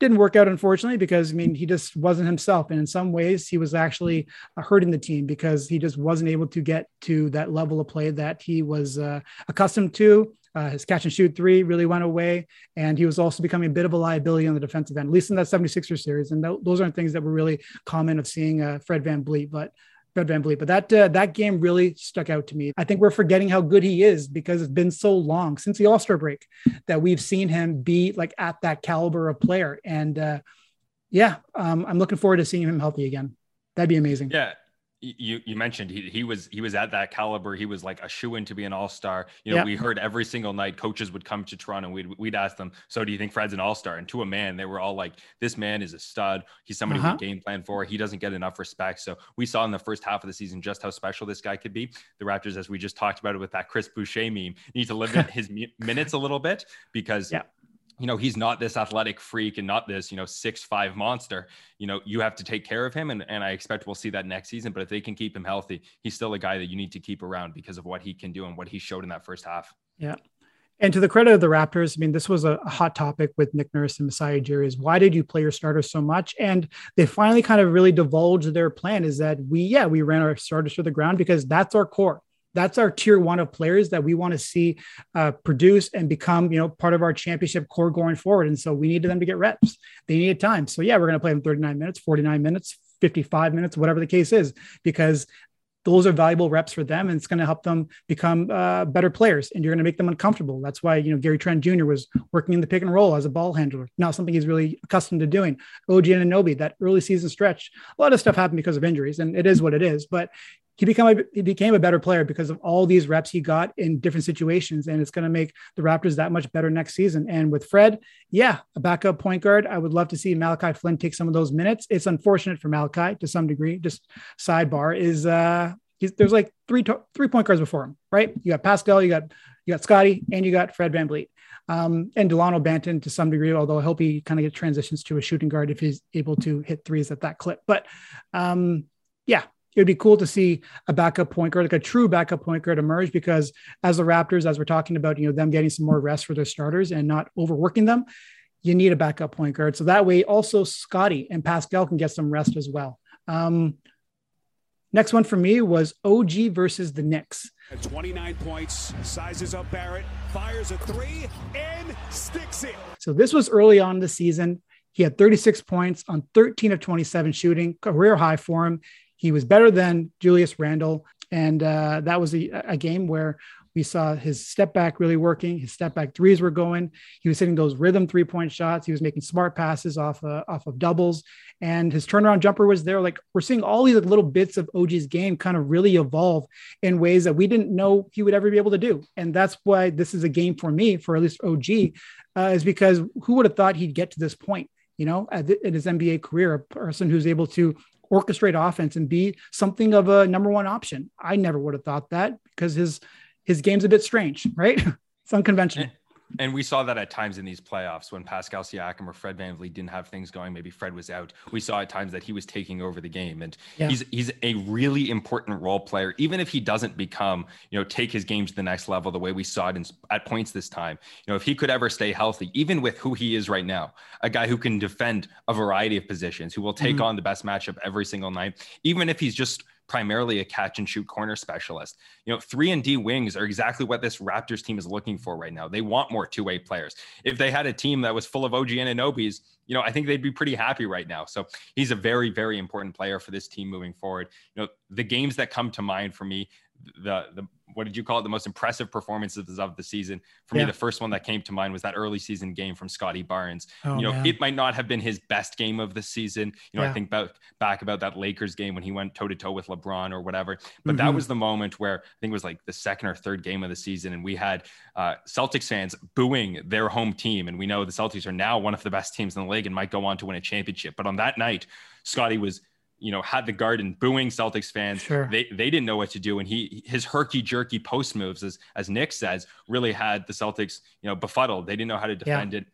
Didn't work out, unfortunately, because I mean, he just wasn't himself. And in some ways, he was actually uh, hurting the team because he just wasn't able to get to that level of play that he was uh, accustomed to. Uh, his catch and shoot three really went away. And he was also becoming a bit of a liability on the defensive end, at least in that 76er series. And th- those aren't things that were really common of seeing uh, Fred VanVleet. But Fred VanVleet, but that uh, that game really stuck out to me. I think we're forgetting how good he is because it's been so long since the All Star break that we've seen him be like at that caliber of player. And uh, yeah, um, I'm looking forward to seeing him healthy again. That'd be amazing. Yeah, you you mentioned he, he was he was at that caliber. He was like a shoe in to be an all star. You know, yeah. we heard every single night coaches would come to Toronto. And we'd we'd ask them, so do you think Fred's an all star? And to a man, they were all like, this man is a stud. He's somebody uh-huh. we game plan for. He doesn't get enough respect. So we saw in the first half of the season just how special this guy could be. The Raptors, as we just talked about it with that Chris Boucher meme, need to limit his minutes a little bit because yeah you know he's not this athletic freak and not this you know six five monster you know you have to take care of him and, and i expect we'll see that next season but if they can keep him healthy he's still a guy that you need to keep around because of what he can do and what he showed in that first half yeah And to the credit of the Raptors, I mean, this was a hot topic with Nick Nurse and Ujiri is why did you play your starters so much? And they finally kind of really divulged their plan is that we, yeah, we ran our starters to the ground because that's our core. That's our tier one of players that we want to see uh, produce and become, you know, part of our championship core going forward. And so we needed them to get reps. They needed time. So yeah, we're going to play them 39 minutes, 49 minutes, 55 minutes, whatever the case is, because those are valuable reps for them and it's going to help them become uh, better players and you're going to make them uncomfortable that's why you know gary trent jr was working in the pick and roll as a ball handler not something he's really accustomed to doing og Anunoby, that early season stretch a lot of stuff happened because of injuries and it is what it is but he became a, he became a better player because of all these reps he got in different situations and it's going to make the raptors that much better next season. And with fred yeah a backup point guard i would love to see malachi flynn take some of those minutes. It's unfortunate for malachi to some degree just sidebar is uh there's like three to, three point guards before him right? You got pascal you got you got scotty and you got fred Van vanvleet um, and Delano Banton to some degree, although I hope he kind of get transitions to a shooting guard if he's able to hit threes at that clip. But um, yeah, it would be cool to see a backup point guard, like a true backup point guard emerge because as the Raptors, as we're talking about, you know, them getting some more rest for their starters and not overworking them, you need a backup point guard. So that way also Scottie and Pascal can get some rest as well. Um, next one for me was OG versus the Knicks. At 29 points, sizes up Barrett, fires a three and sticks it. So this was early on in the season. He had 36 points on 13 of 27 shooting, career high for him. He was better than Julius Randle. And uh, that was a, a, game where we saw his step back really working. His step back threes were going. He was hitting those rhythm three point shots. He was making smart passes off uh, off of doubles, and his turnaround jumper was there. Like we're seeing all these like, little bits of OG's game kind of really evolve in ways that we didn't know he would ever be able to do. And that's why this is a game for me, for at least OG, uh, is because who would have thought he'd get to this point? You know, in his NBA career, a person who's able to orchestrate offense and be something of a number one option. I never would have thought that because his his game's a bit strange, right? it's unconventional. And we saw that at times in these playoffs when Pascal Siakam or Fred VanVleet didn't have things going. Maybe Fred was out. We saw at times that he was taking over the game, and yeah. he's he's a really important role player. Even if he doesn't become, you know, take his game to the next level the way we saw it in, at points this time. You know, if he could ever stay healthy, even with who he is right now, a guy who can defend a variety of positions, who will take mm-hmm. on the best matchup every single night, even if he's just primarily a catch and shoot corner specialist. You know, three and D wings are exactly what this Raptors team is looking for right now. They want more two way players. If they had a team that was full of OG Anunobys, you know, I think they'd be pretty happy right now. So he's a very, very important player for this team moving forward. You know, the games that come to mind for me, the the what did you call it? The most impressive performances of the season. For yeah. me, the first one that came to mind was that early season game from Scottie Barnes. Oh, you know, man. it might not have been his best game of the season. You know, yeah. I think about back about that Lakers game when he went toe to toe with LeBron or whatever. But mm-hmm. that was the moment where I think it was like the second or third game of the season, and we had uh, Celtics fans booing their home team, and we know the Celtics are now one of the best teams in the league and might go on to win a championship. But on that night, Scottie was you know, had the garden booing Celtics fans. Sure. They they didn't know what to do, and he his herky jerky post moves, as as Nick says, really had the Celtics, you know, befuddled. They didn't know how to defend yeah. it.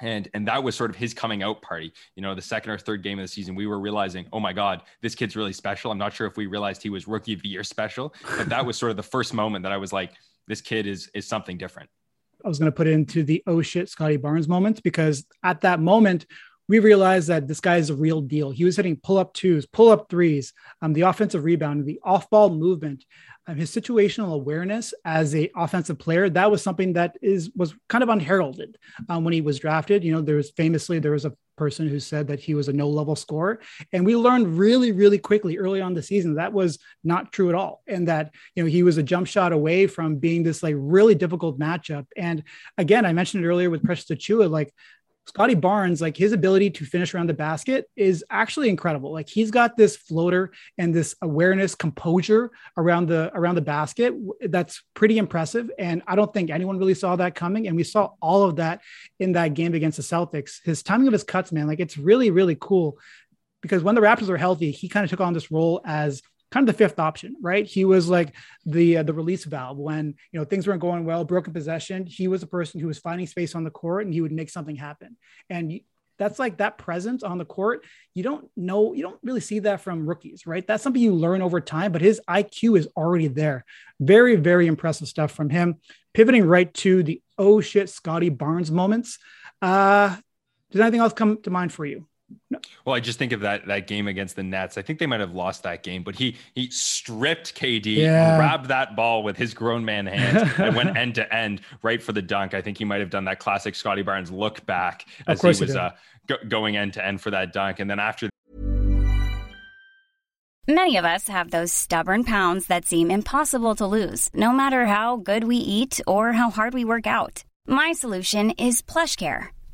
And, and that was sort of his coming out party. You know, the second or third game of the season, we were realizing, oh my God, this kid's really special. I'm not sure if we realized he was rookie of the year special, but that was sort of the first moment that I was like, this kid is is something different. I was going to put it into the oh shit Scottie Barnes moment because at that moment we realized that this guy is a real deal. He was hitting pull up twos, pull up threes, um, the offensive rebound, the off ball movement, um, his situational awareness as a offensive player. That was something that is was kind of unheralded um, when he was drafted. You know, there was famously there was a person who said that he was a no level scorer, and we learned really really quickly early on the season that was not true at all, and that you know he was a jump shot away from being this like really difficult matchup. And again, I mentioned it earlier with Precious Achiuwa, like Scottie Barnes, like his ability to finish around the basket is actually incredible. Like he's got this floater and this awareness, composure around the around the basket that's pretty impressive. And I don't think anyone really saw that coming. And we saw all of that in that game against the Celtics. His timing of his cuts, man, like it's really, really cool because when the Raptors were healthy, he kind of took on this role as kind of the fifth option, right? He was like the uh, the release valve when you know things weren't going well, broken possession. He was a person who was finding space on the court and he would make something happen. And that's like that presence on the court. You don't know, you don't really see that from rookies, right? That's something you learn over time, but his IQ is already there. Very, very impressive stuff from him. Pivoting right to the oh shit, Scottie Barnes moments. Uh, does anything else come to mind for you? No. Well, I just think of that that game against the Nets. I think they might have lost that game, but he he stripped KD, yeah. grabbed that ball with his grown man hands, and went end to end right for the dunk. I think he might have done that classic Scottie Barnes look back as he was uh, go- going end to end for that dunk, and then after. Many of us have those stubborn pounds that seem impossible to lose, no matter how good we eat or how hard we work out. My solution is PlushCare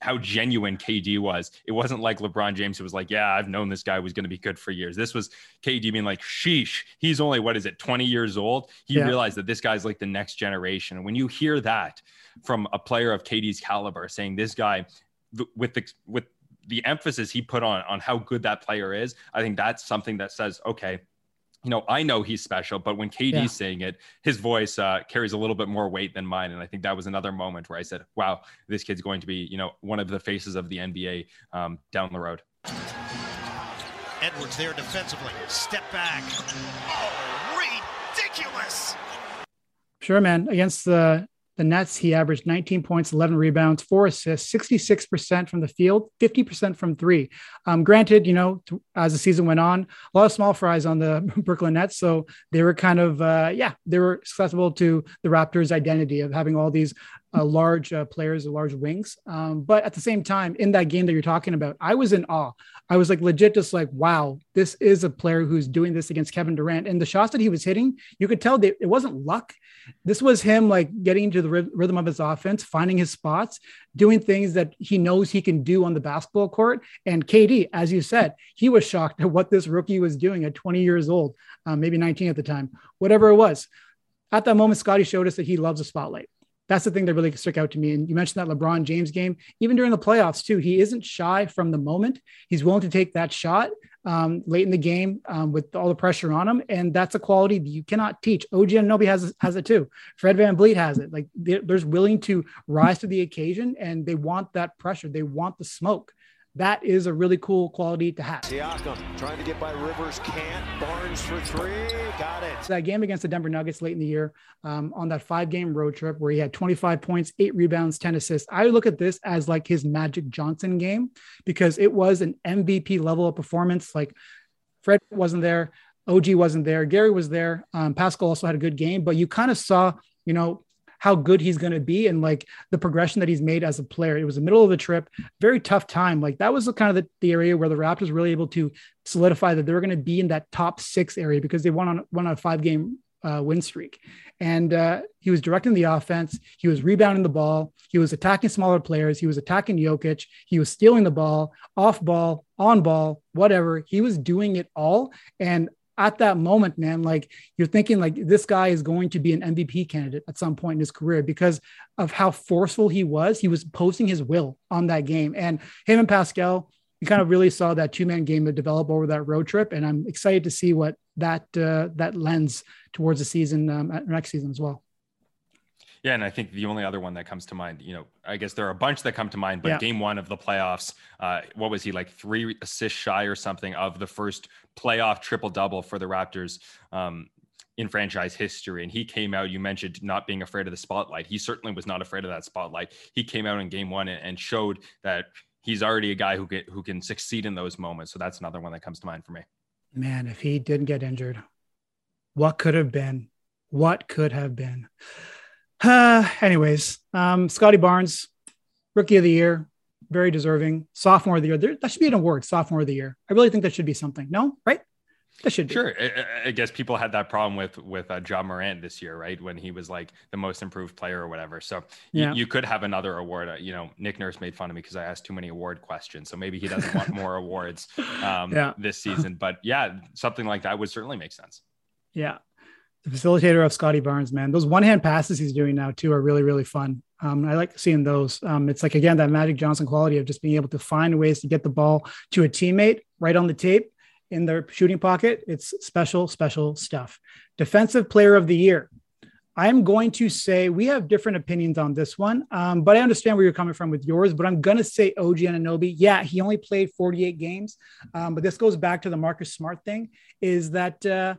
how genuine KD was. It wasn't like LeBron James who was like, "Yeah, I've known this guy was going to be good for years." This was KD being like, "Sheesh, he's only what is it, 20 years old?" He yeah. realized that this guy's like the next generation. And when you hear that from a player of KD's caliber, saying this guy with the with the emphasis he put on on how good that player is, I think that's something that says, okay, you know, I know he's special, but when KD's yeah. saying it, his voice uh, carries a little bit more weight than mine. And I think that was another moment where I said, wow, this kid's going to be, you know, one of the faces of the NBA um, down the road. Edwards there defensively. Step back. Oh, ridiculous. Sure, man. Against the the Nets, he averaged 19 points, 11 rebounds, four assists, 66% from the field, 50% from three. Um, granted, you know, as the season went on, a lot of small fries on the Brooklyn Nets. So they were kind of, uh, yeah, they were accessible to the Raptors' identity of having all these uh, large uh, players, large wings. Um, but at the same time, in that game that you're talking about, I was in awe. I was like legit, just like, wow, this is a player who's doing this against Kevin Durant. And the shots that he was hitting, you could tell that it wasn't luck. This was him like getting into the rhythm of his offense, finding his spots, doing things that he knows he can do on the basketball court. And KD, as you said, he was shocked at what this rookie was doing at 20 years old, um, maybe 19 at the time, whatever it was. At that moment, Scottie showed us that he loves the spotlight that's the thing that really stuck out to me. And you mentioned that LeBron James game, even during the playoffs too, he isn't shy from the moment. He's willing to take that shot um, late in the game um, with all the pressure on him, and that's a quality that you cannot teach. OG Anunoby has has it too. Fred Van VanVleet has it. Like they're, they're willing to rise to the occasion, and they want that pressure. They want the smoke that is a really cool quality to have. Siakam trying to get by Rivers, can't. Barnes for three, got it. So that game against the Denver Nuggets late in the year um, on that five game road trip where he had 25 points, eight rebounds, 10 assists. I look at this as like his Magic Johnson game because it was an MVP level of performance. Like Fred wasn't there. OG wasn't there. Gary was there. Um, Pascal also had a good game, but you kind of saw, you know, how good he's going to be and like the progression that he's made as a player. It was the middle of the trip, very tough time. Like that was the kind of the, the area where the Raptors really able to solidify that they were going to be in that top six area because they won on won on a five game uh, win streak. And uh, he was directing the offense. He was rebounding the ball. He was attacking smaller players. He was attacking Jokic. He was stealing the ball, off ball, on ball, whatever. He was doing it all. And at that moment, man, like you're thinking like this guy is going to be an MVP candidate at some point in his career because of how forceful he was. He was posting his will on that game. And him and Pascal, you kind of really saw that two-man game develop over that road trip. And I'm excited to see what that uh, that lens towards the season um, next season as well. Yeah, and I think the only other one that comes to mind, you know, I guess there are a bunch that come to mind, but yeah. game one of the playoffs, uh, what was he like three assists shy or something of the first playoff triple double for the Raptors um, in franchise history? And he came out. You mentioned not being afraid of the spotlight. He certainly was not afraid of that spotlight. He came out in game one and, showed that he's already a guy who get who can succeed in those moments. So that's another one that comes to mind for me. Man, if he didn't get injured, what could have been? What could have been? Uh, anyways, um, Scottie Barnes, rookie of the year. very deserving. Sophomore of the year. There, that should be an award. Sophomore of the year. I really think that should be something. No, right? That should be. Sure. I, I guess people had that problem with with uh, Ja Morant this year, right? When he was like the most improved player or whatever. So yeah. you, you could have another award. Uh, you know, Nick Nurse made fun of me because I asked too many award questions. So maybe he doesn't want more awards um, yeah. this season. But yeah, something like that would certainly make sense. Yeah. The facilitator of Scottie Barnes, man, those one hand passes he's doing now too are really, really fun. Um, I like seeing those. Um, it's like, again, that Magic Johnson quality of just being able to find ways to get the ball to a teammate right on the tape in their shooting pocket. It's special, special stuff. Defensive player of the year. I'm going to say we have different opinions on this one, um, but I understand where you're coming from with yours. But I'm going to say OG Anunoby. Yeah, he only played 48 games, um, but this goes back to the Marcus Smart thing. Is that uh,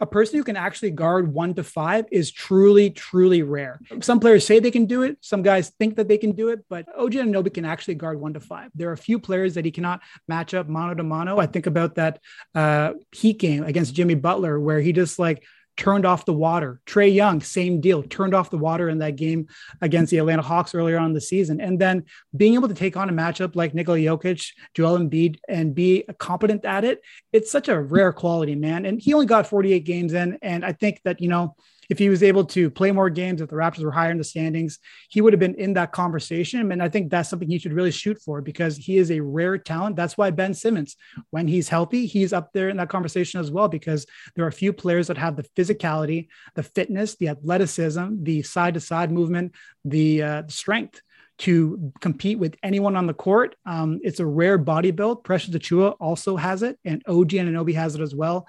a person who can actually guard one to five is truly, truly rare. Some players say they can do it. Some guys think that they can do it, but OG Anunoby can actually guard one to five. There are a few players that he cannot match up mano to mano. I think about that uh, Heat game against Jimmy Butler, where he just like turned off the water. Trae Young, same deal, turned off the water in that game against the Atlanta Hawks earlier on the season. And then being able to take on a matchup like Nikola Jokic, Joel Embiid, and be competent at it, it's such a rare quality, man. And he only got 48 games in. And I think that, you know, if he was able to play more games, if the Raptors were higher in the standings, he would have been in that conversation. And I think that's something he should really shoot for because he is a rare talent. That's why Ben Simmons, when he's healthy, he's up there in that conversation as well, because there are a few players that have the physicality, the fitness, the athleticism, the side to side movement, the uh, strength to compete with anyone on the court. Um, it's a rare body build. Precious Achiuwa also has it, and OG Anunoby has it as well.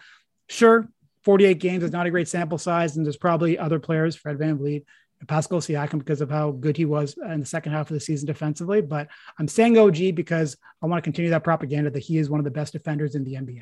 Sure, 48 games is not a great sample size, and there's probably other players, Fred Van VanVleet, Pascal Siakam, because of how good he was in the second half of the season defensively. But I'm saying OG because I want to continue that propaganda that he is one of the best defenders in the NBA.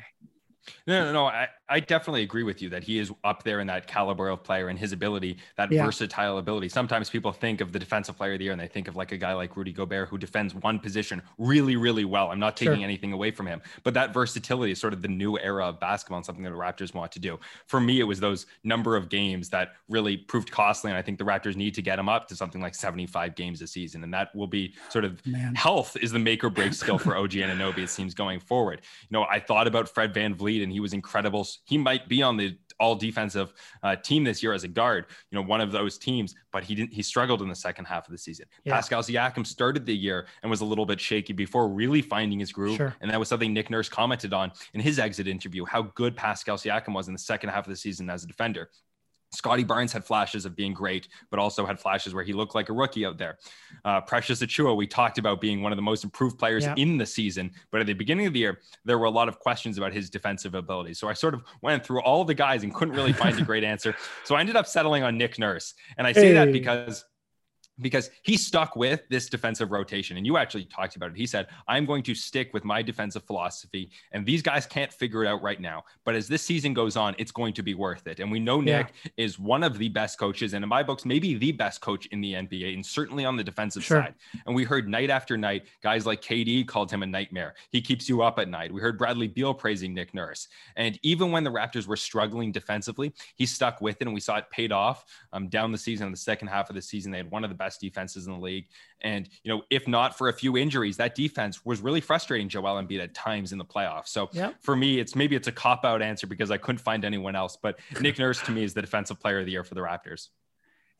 No, no, no. I, I definitely agree with you that he is up there in that caliber of player and his ability, that yeah. versatile ability. Sometimes people think of the defensive player of the year and they think of like a guy like Rudy Gobert who defends one position really, really well. I'm not taking sure. anything away from him, but that versatility is sort of the new era of basketball and something that the Raptors want to do. For me, it was those number of games that really proved costly. And I think the Raptors need to get him up to something like 75 games a season. And that will be sort of Man. health is the make or break skill for OG Anunoby, it seems going forward. You know, I thought about Fred And he was incredible. He might be on the all defensive uh, team this year as a guard, you know, one of those teams, but he didn't, he struggled in the second half of the season. Yeah. Pascal Siakam started the year and was a little bit shaky before really finding his groove. Sure. And that was something Nick Nurse commented on in his exit interview, how good Pascal Siakam was in the second half of the season as a defender. Scottie Barnes had flashes of being great, but also had flashes where he looked like a rookie out there. Uh, Precious Achiuwa, we talked about being one of the most improved players yeah. in the season, but at the beginning of the year, there were a lot of questions about his defensive ability. So I sort of went through all the guys and couldn't really find a great answer. So I ended up settling on Nick Nurse. And I say hey. that because because he stuck with this defensive rotation. And you actually talked about it. He said, I'm going to stick with my defensive philosophy. And these guys can't figure it out right now. But as this season goes on, it's going to be worth it. And we know Nick yeah. is one of the best coaches, and in my books, maybe the best coach in the NBA, and certainly on the defensive sure. side. And we heard night after night, guys like KD called him a nightmare. He keeps you up at night. We heard Bradley Beal praising Nick Nurse. And even when the Raptors were struggling defensively, he stuck with it. And we saw it paid off um, down the season. In the second half of the season, they had one of the best best defenses in the league. And, you know, if not for a few injuries, that defense was really frustrating Joel Embiid at times in the playoffs. So yep. for me, it's maybe it's a cop out answer because I couldn't find anyone else. But Nick Nurse to me is the defensive player of the year for the Raptors.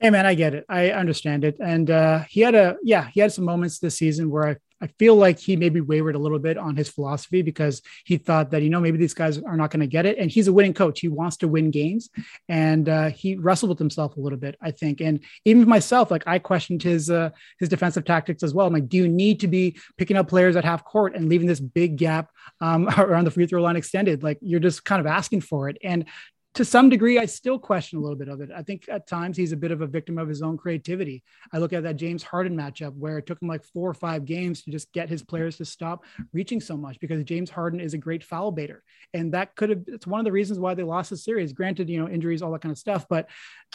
Hey man, I get it. I understand it. And uh, he had a yeah, he had some moments this season where I I feel like he maybe wavered a little bit on his philosophy because he thought that, you know, maybe these guys are not going to get it. And he's a winning coach. He wants to win games. And uh, he wrestled with himself a little bit, I think. And even myself, like I questioned his uh, his defensive tactics as well. I'm like, do you need to be picking up players at half court and leaving this big gap um, around the free throw line extended? Like you're just kind of asking for it. And to some degree, I still question a little bit of it. I think at times he's a bit of a victim of his own creativity. I look at that James Harden matchup where it took him like four or five games to just get his players to stop reaching so much because James Harden is a great foul baiter. And that could have, it's one of the reasons why they lost the series. Granted, you know, injuries, all that kind of stuff, but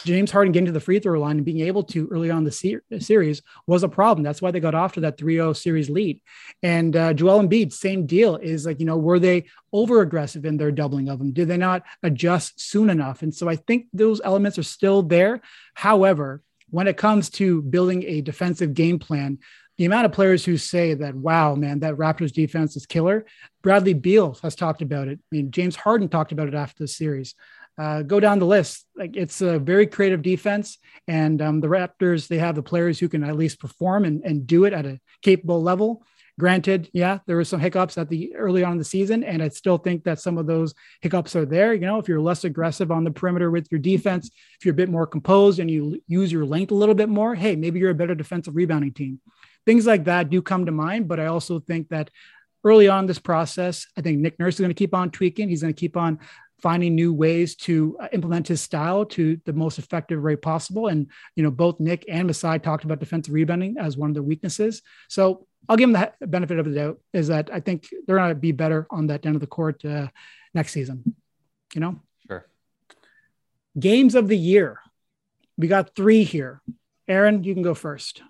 James Harden getting to the free throw line and being able to early on the se- series was a problem. That's why they got off to that 3 0 series lead. And uh, Joel Embiid, same deal is like, you know, were they over aggressive in their doubling of them? Did they not adjust soon enough? And so I think those elements are still there. However, when it comes to building a defensive game plan, the amount of players who say that, wow, man, that Raptors defense is killer. Bradley Beal has talked about it. I mean, James Harden talked about it after the series. Uh, go down the list. Like it's a very creative defense, and um, the Raptors they have the players who can at least perform and, and do it at a capable level. Granted, yeah, there were some hiccups at the early on in the season, and I still think that some of those hiccups are there. You know, if you're less aggressive on the perimeter with your defense, if you're a bit more composed and you use your length a little bit more, hey, maybe you're a better defensive rebounding team. Things like that do come to mind, but I also think that early on this process, I think Nick Nurse is going to keep on tweaking. He's going to keep on finding new ways to uh, implement his style to the most effective way possible. And you know, both Nick and Masai talked about defensive rebounding as one of their weaknesses. So I'll give them the benefit of the doubt is that I think they're going to be better on that end of the court uh, next season. You know, sure. Games of the year, we got three here. Aaron, you can go first.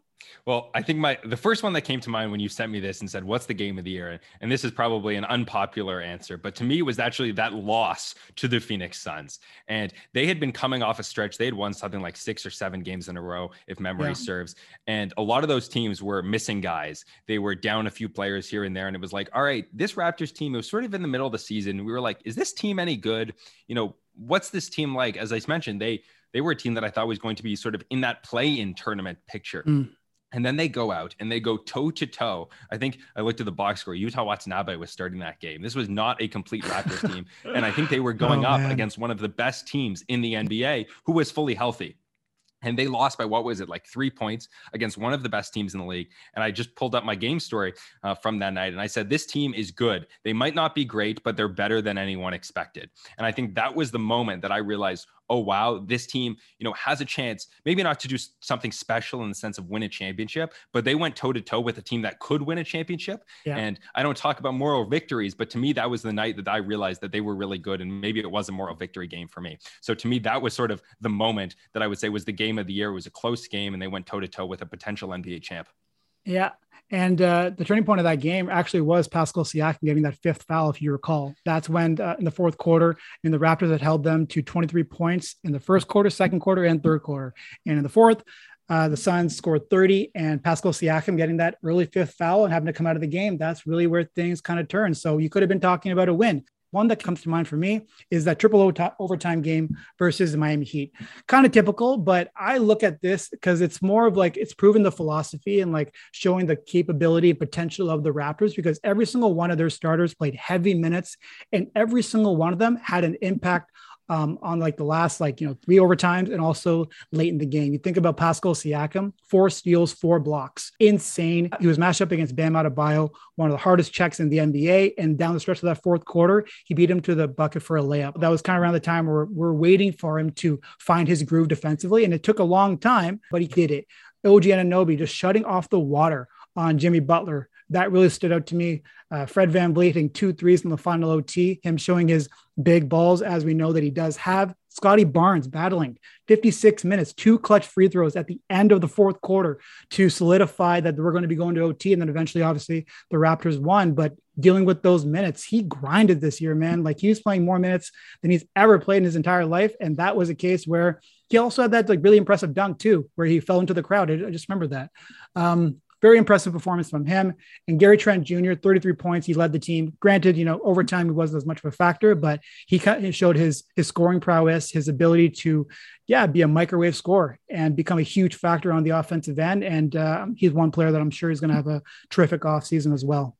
Well, I think my the first one that came to mind when you sent me this and said, "What's the game of the year?" and this is probably an unpopular answer, but to me, it was actually that loss to the Phoenix Suns, and they had been coming off a stretch. They had won something like six or seven games in a row, if memory yeah. serves, and a lot of those teams were missing guys. They were down a few players here and there, and it was like, all right, this Raptors team was sort of in the middle of the season. We were like, is this team any good? You know, what's this team like? As I mentioned, they they were a team that I thought was going to be sort of in that play-in tournament picture. Mm. And then they go out and they go toe to toe. I think I looked at the box score. Yuta Watanabe was starting that game. This was not a complete Raptors team. And I think they were going oh, up man. against one of the best teams in the NBA who was fully healthy and they lost by what was it like three points against one of the best teams in the league and i just pulled up my game story uh, from that night and i said this team is good they might not be great but they're better than anyone expected and i think that was the moment that i realized oh wow this team you know has a chance maybe not to do something special in the sense of win a championship but they went toe to toe with a team that could win a championship. Yeah. and i don't talk about moral victories but to me that was the night that i realized that they were really good and maybe it was a moral victory game for me. So to me that was sort of the moment that i would say was the game of the year. It was a close game and they went toe to toe with a potential nba champ yeah and uh, the turning point of that game actually was Pascal Siakam getting that fifth foul, if you recall. That's when uh, in the fourth quarter, and the Raptors had held them to 23 points in the first quarter, second quarter, and third quarter. And in the fourth, uh, the Suns scored 30, and Pascal Siakam getting that early fifth foul and having to come out of the game. That's really where things kind of turn. So you could have been talking about a win. One that comes to mind for me is that triple overtime game versus the Miami Heat. Kind of typical, but I look at this because it's more of like it's proven the philosophy and like showing the capability potential of the Raptors because every single one of their starters played heavy minutes and every single one of them had an impact um, on like the last like you know three overtimes and also late in the game. You think about Pascal Siakam, four steals, four blocks, insane. He was matched up against Bam Adebayo, one of the hardest checks in the NBA. And down the stretch of that fourth quarter, he beat him to the bucket for a layup. That was kind of around the time where we're waiting for him to find his groove defensively, and it took a long time, but he did it. OG Anunoby just shutting off the water on Jimmy Butler that really stood out to me. Uh, Fred VanVleet hitting two threes in the final OT, him showing his big balls as we know that he does have. Scottie Barnes battling 56 minutes, two clutch free throws at the end of the fourth quarter to solidify that we're going to be going to OT. And then eventually, obviously, the Raptors won. But dealing with those minutes, he grinded this year, man. Like he was playing more minutes than he's ever played in his entire life. And that was a case where he also had that like really impressive dunk too, where he fell into the crowd. I just remember that. Um, very impressive performance from him. And Gary Trent Jr., 33 points. He led the team. Granted, you know, overtime he wasn't as much of a factor, but he showed his his scoring prowess, his ability to, yeah, be a microwave scorer and become a huge factor on the offensive end. And uh, he's one player that I'm sure is going to have a terrific offseason as well.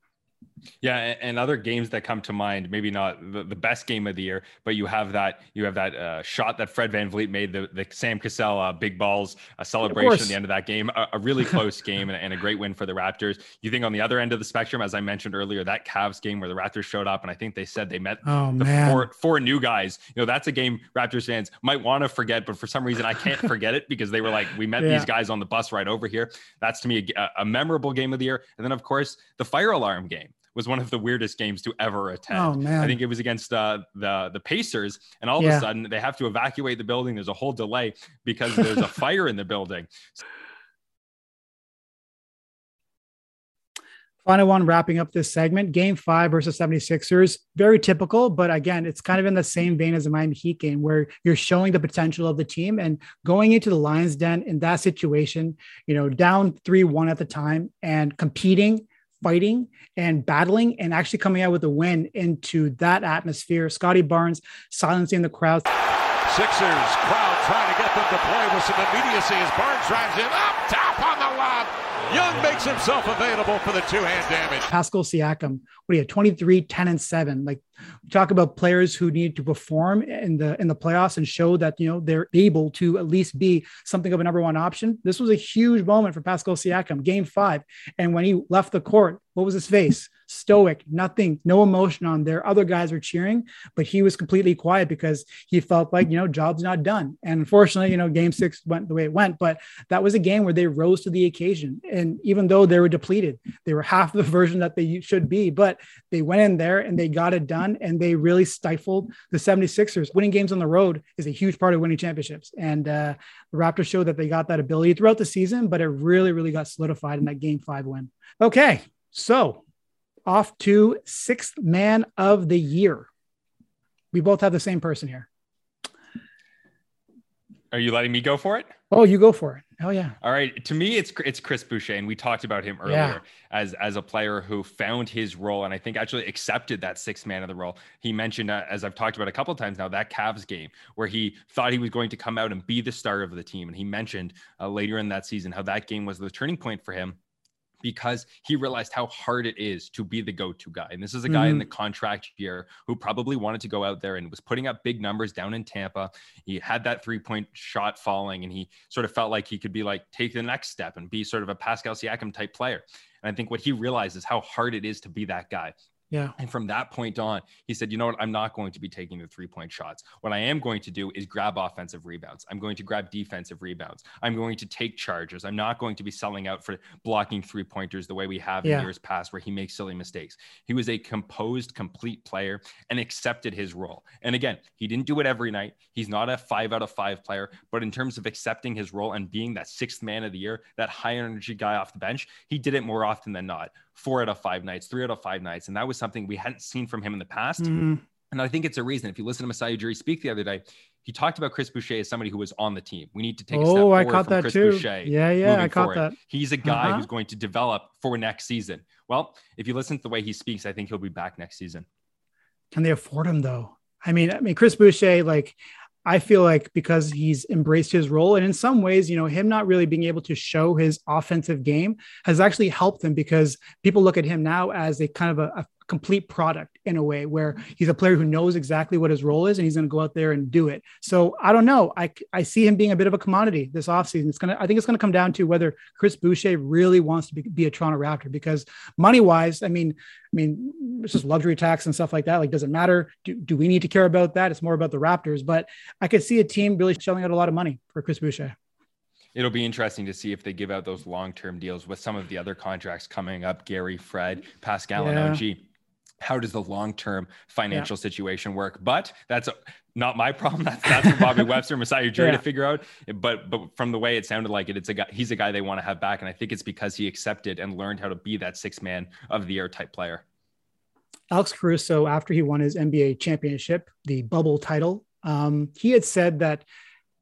Yeah, and other games that come to mind, maybe not the, the best game of the year, but you have that you have that uh, shot that Fred VanVleet made, the, the Sam Cassell uh, big balls a celebration at the end of that game, a, a really close game and, and, a great win for the Raptors. You think on the other end of the spectrum, as I mentioned earlier, that Cavs game where the Raptors showed up and I think they said they met oh, the man. four four new guys. You know, that's a game Raptors fans might want to forget, but for some reason I can't forget it because they were like, we met yeah. these guys on the bus right over here. That's to me a, a memorable game of the year. And then of course the fire alarm game was one of the weirdest games to ever attend. Oh, man. I think it was against uh, the the Pacers, and all yeah. of a sudden they have to evacuate the building. There's a whole delay because there's a fire in the building. Final one wrapping up this segment game five versus 76ers. Very typical, but again, it's kind of in the same vein as the Miami Heat game where you're showing the potential of the team and going into the Lions Den in that situation, you know, down 3 1 at the time and competing, fighting, and battling, and actually coming out with a win into that atmosphere. Scottie Barnes silencing the crowd. Sixers crowd trying to get them to play with some immediacy as Barnes drives in up top. Young makes himself available for the two-hand damage. Pascal Siakam, what do you have? 23, 10, and 7. Like talk about players who need to perform in the in the playoffs and show that you know they're able to at least be something of a number one option. This was a huge moment for Pascal Siakam, game five. And when he left the court, what was his face? Stoic, nothing, no emotion on there. Other guys were cheering, but he was completely quiet because he felt like, you know, job's not done. And unfortunately, you know, game six went the way it went, but that was a game where they rose to the occasion. And even though they were depleted, they were half the version that they should be, but they went in there and they got it done and they really stifled the 76ers. Winning games on the road is a huge part of winning championships. And uh, the Raptors showed that they got that ability throughout the season, but it really, really got solidified in that game five win. Okay. So off to sixth man of the year. We both have the same person here. Are you letting me go for it? Oh, you go for it. Oh yeah. All right. To me, it's it's Chris Boucher, and we talked about him earlier Yeah. as as a player who found his role, and I think actually accepted that sixth man of the role. He mentioned, uh, as I've talked about a couple of times now, that Cavs game where he thought he was going to come out and be the star of the team, and he mentioned uh, later in that season how that game was the turning point for him because he realized how hard it is to be the go-to guy. And this is a guy in Mhm. the contract year who probably wanted to go out there and was putting up big numbers down in Tampa. He had that three-point shot falling and he sort of felt like he could be like take the next step and be sort of a Pascal Siakam type player. And I think what he realized is how hard it is to be that guy. Yeah. And from that point on, he said, you know what? I'm not going to be taking the three point shots. What I am going to do is grab offensive rebounds. I'm going to grab defensive rebounds. I'm going to take charges. I'm not going to be selling out for blocking three pointers the way we have Yeah. in years past where he makes silly mistakes. He was a composed, complete player and accepted his role. And again, he didn't do it every night. He's not a five out of five player, but in terms of accepting his role and being that sixth man of the year, that high energy guy off the bench, he did it more often than not. Four out of five nights, three out of five nights. And that was something we hadn't seen from him in the past. Mhm. And I think it's a reason. If you listen to Masai Ujiri speak the other day, he talked about Chris Boucher as somebody who was on the team. We need to take a step Oh, I caught from that Chris too. Boucher. Yeah, yeah, I caught forward. that. He's a guy Uh-huh. who's going to develop for next season. Well, if you listen to the way he speaks, I think he'll be back next season. Can they afford him though? I mean, I mean, Chris Boucher, like, I feel like because he's embraced his role, and in some ways, you know, him not really being able to show his offensive game has actually helped him because people look at him now as a kind of a, a complete product in a way where he's a player who knows exactly what his role is and he's going to go out there and do it. So I don't know. I, I see him being a bit of a commodity this offseason. It's going to, I think it's going to come down to whether Chris Boucher really wants to be, be a Toronto Raptor because money wise, I mean, I mean, it's just luxury tax and stuff like that. Like, does it matter? Do, do we need to care about that? It's more about the Raptors, but I could see a team really shelling out a lot of money for Chris Boucher. It'll be interesting to see if they give out those long-term deals with some of the other contracts coming up. Gary, Fred, Pascal, Yeah. and OG. How does the long-term financial situation work? But that's not my problem. That's that's for Bobby Webster, Masai Ujiri Yeah. to figure out. But but from the way it sounded like it, it's a guy. He's a guy they want to have back, and I think it's because he accepted and learned how to be that six man of the year type player. Alex Caruso, after he won his NBA championship, the bubble title, um, he had said that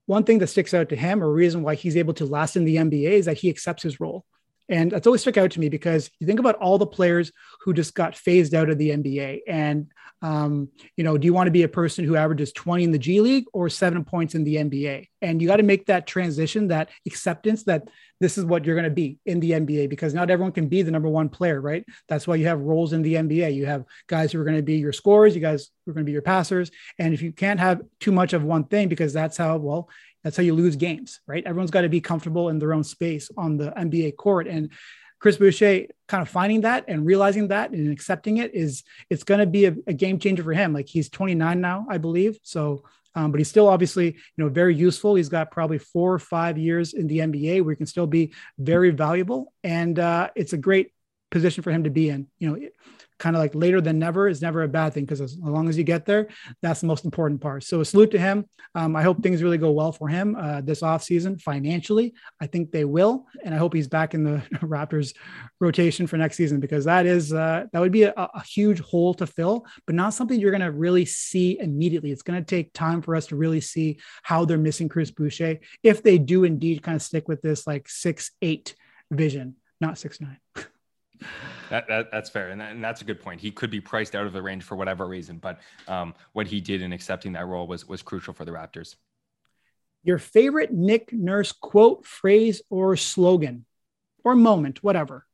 one thing that sticks out to him, or reason why he's able to last in the NBA, is that he accepts his role. And that's always stuck out to me because you think about all the players who just got phased out of the NBA. And, um, you know, do you want to be a person who averages 20 in the G League or seven points in the NBA? And you got to make that transition, that acceptance that this is what you're going to be in the NBA because not everyone can be the number one player, right? That's why you have roles in the NBA. You have guys who are going to be your scorers, you guys who are going to be your passers. And if you can't have too much of one thing, because that's how, well, that's how you lose games, right? Everyone's got to be comfortable in their own space on the NBA court. And Chris Boucher kind of finding that and realizing that and accepting it is it's going to be a, a game changer for him. Like he's 29 now, I believe. So, um, but he's still obviously, you know, very useful. He's got probably four or five years in the NBA where he can still be very valuable. And uh, it's a great position for him to be in. You know, kind of like later than never is never a bad thing because as long as you get there, that's the most important part. So a salute to him. Um, I hope things really go well for him uh, this offseason financially. I think they will. And I hope he's back in the Raptors rotation for next season because that is, uh, that would be a, a huge hole to fill, but not something you're going to really see immediately. It's going to take time for us to really see how they're missing Chris Boucher if they do indeed kind of stick with this like six, eight vision, not six, nine. That, that, that's fair, and, that, and, that's a good point. He could be priced out of the range for whatever reason, but um, what he did in accepting that role was was crucial for the Raptors. Your favorite Nick Nurse quote, phrase, or slogan, or moment, whatever.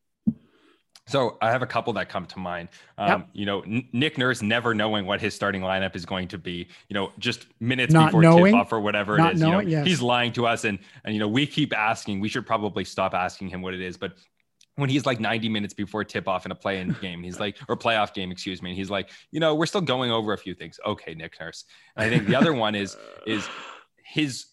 So I have a couple that come to mind. Um, yep. You know, Nick Nurse never knowing what his starting lineup is going to be. You know, just minutes Not before knowing, tip off or whatever it is. Knowing, you know, yes. he's lying to us, and and you know we keep asking. We should probably stop asking him what it is. But when he's like 90 minutes before tip off in a play in game, he's like, or playoff game, excuse me. And he's like, you know, we're still going over a few things. Okay, Nick Nurse. And I think the other one is, is his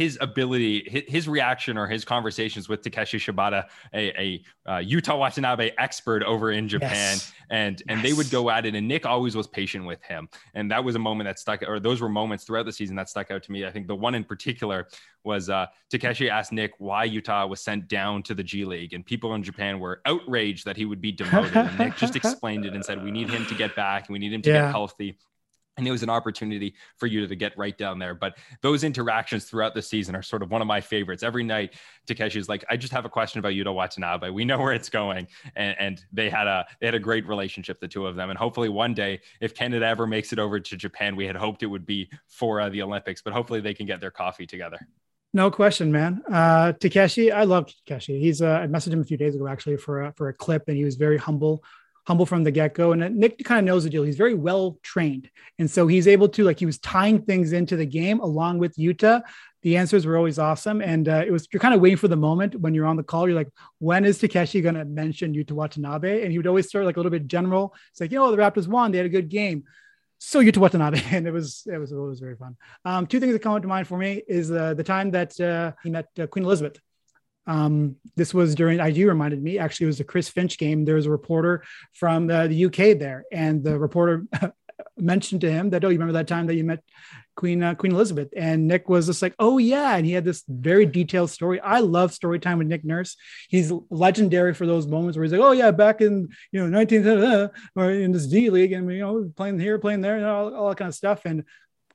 his ability, his reaction or his conversations with Takeshi Shibata, a, a uh, Yuta Watanabe expert over in Japan, yes. and and yes. they would go at it. And Nick always was patient with him, and that was a moment that stuck, or those were moments throughout the season that stuck out to me. I think the one in particular was uh, Takeshi asked Nick why Yuta was sent down to the G League, and people in Japan were outraged that he would be demoted. and Nick just explained it and said, "We need him to get back, and we need him to yeah. get healthy." And it was an opportunity for you to get right down there. But those interactions throughout the season are sort of one of my favorites. Every night, Takeshi is like, "I just have a question about Yuta Watanabe. We know where it's going," and, and they had a they had a great relationship, the two of them. And hopefully, one day, if Canada ever makes it over to Japan, we had hoped it would be for uh, the Olympics, but hopefully, they can get their coffee together. No question, man. Uh, Takeshi, I love Takeshi. He's uh, I messaged him a few days ago actually for a, for a clip, and he was very humble humble from the get go. And Nick kind of knows the deal. He's very well trained. And so he's able to, like, he was tying things into the game along with Yuta. The answers were always awesome. And uh, it was, you're kind of waiting for the moment when you're on the call. You're like, when is Takeshi going to mention Yuta Watanabe? And he would always start like a little bit general. It's like, you know, the Raptors won. They had a good game. So Yuta Watanabe. And it was, it was, it was very fun. Um, two things that come to mind for me is uh, the time that uh, he met uh, Queen Elizabeth um, this was during IG reminded me actually it was a Chris Finch game. There was a reporter from uh, the UK there, and the reporter mentioned to him that oh, you remember that time that you met Queen uh, Queen Elizabeth? And Nick was just like, oh yeah, and he had this very detailed story. I love story time with Nick Nurse. He's legendary for those moments where he's like, oh yeah, back in you know 19th or in this D League, and you know playing here, playing there, and all, all that kind of stuff. And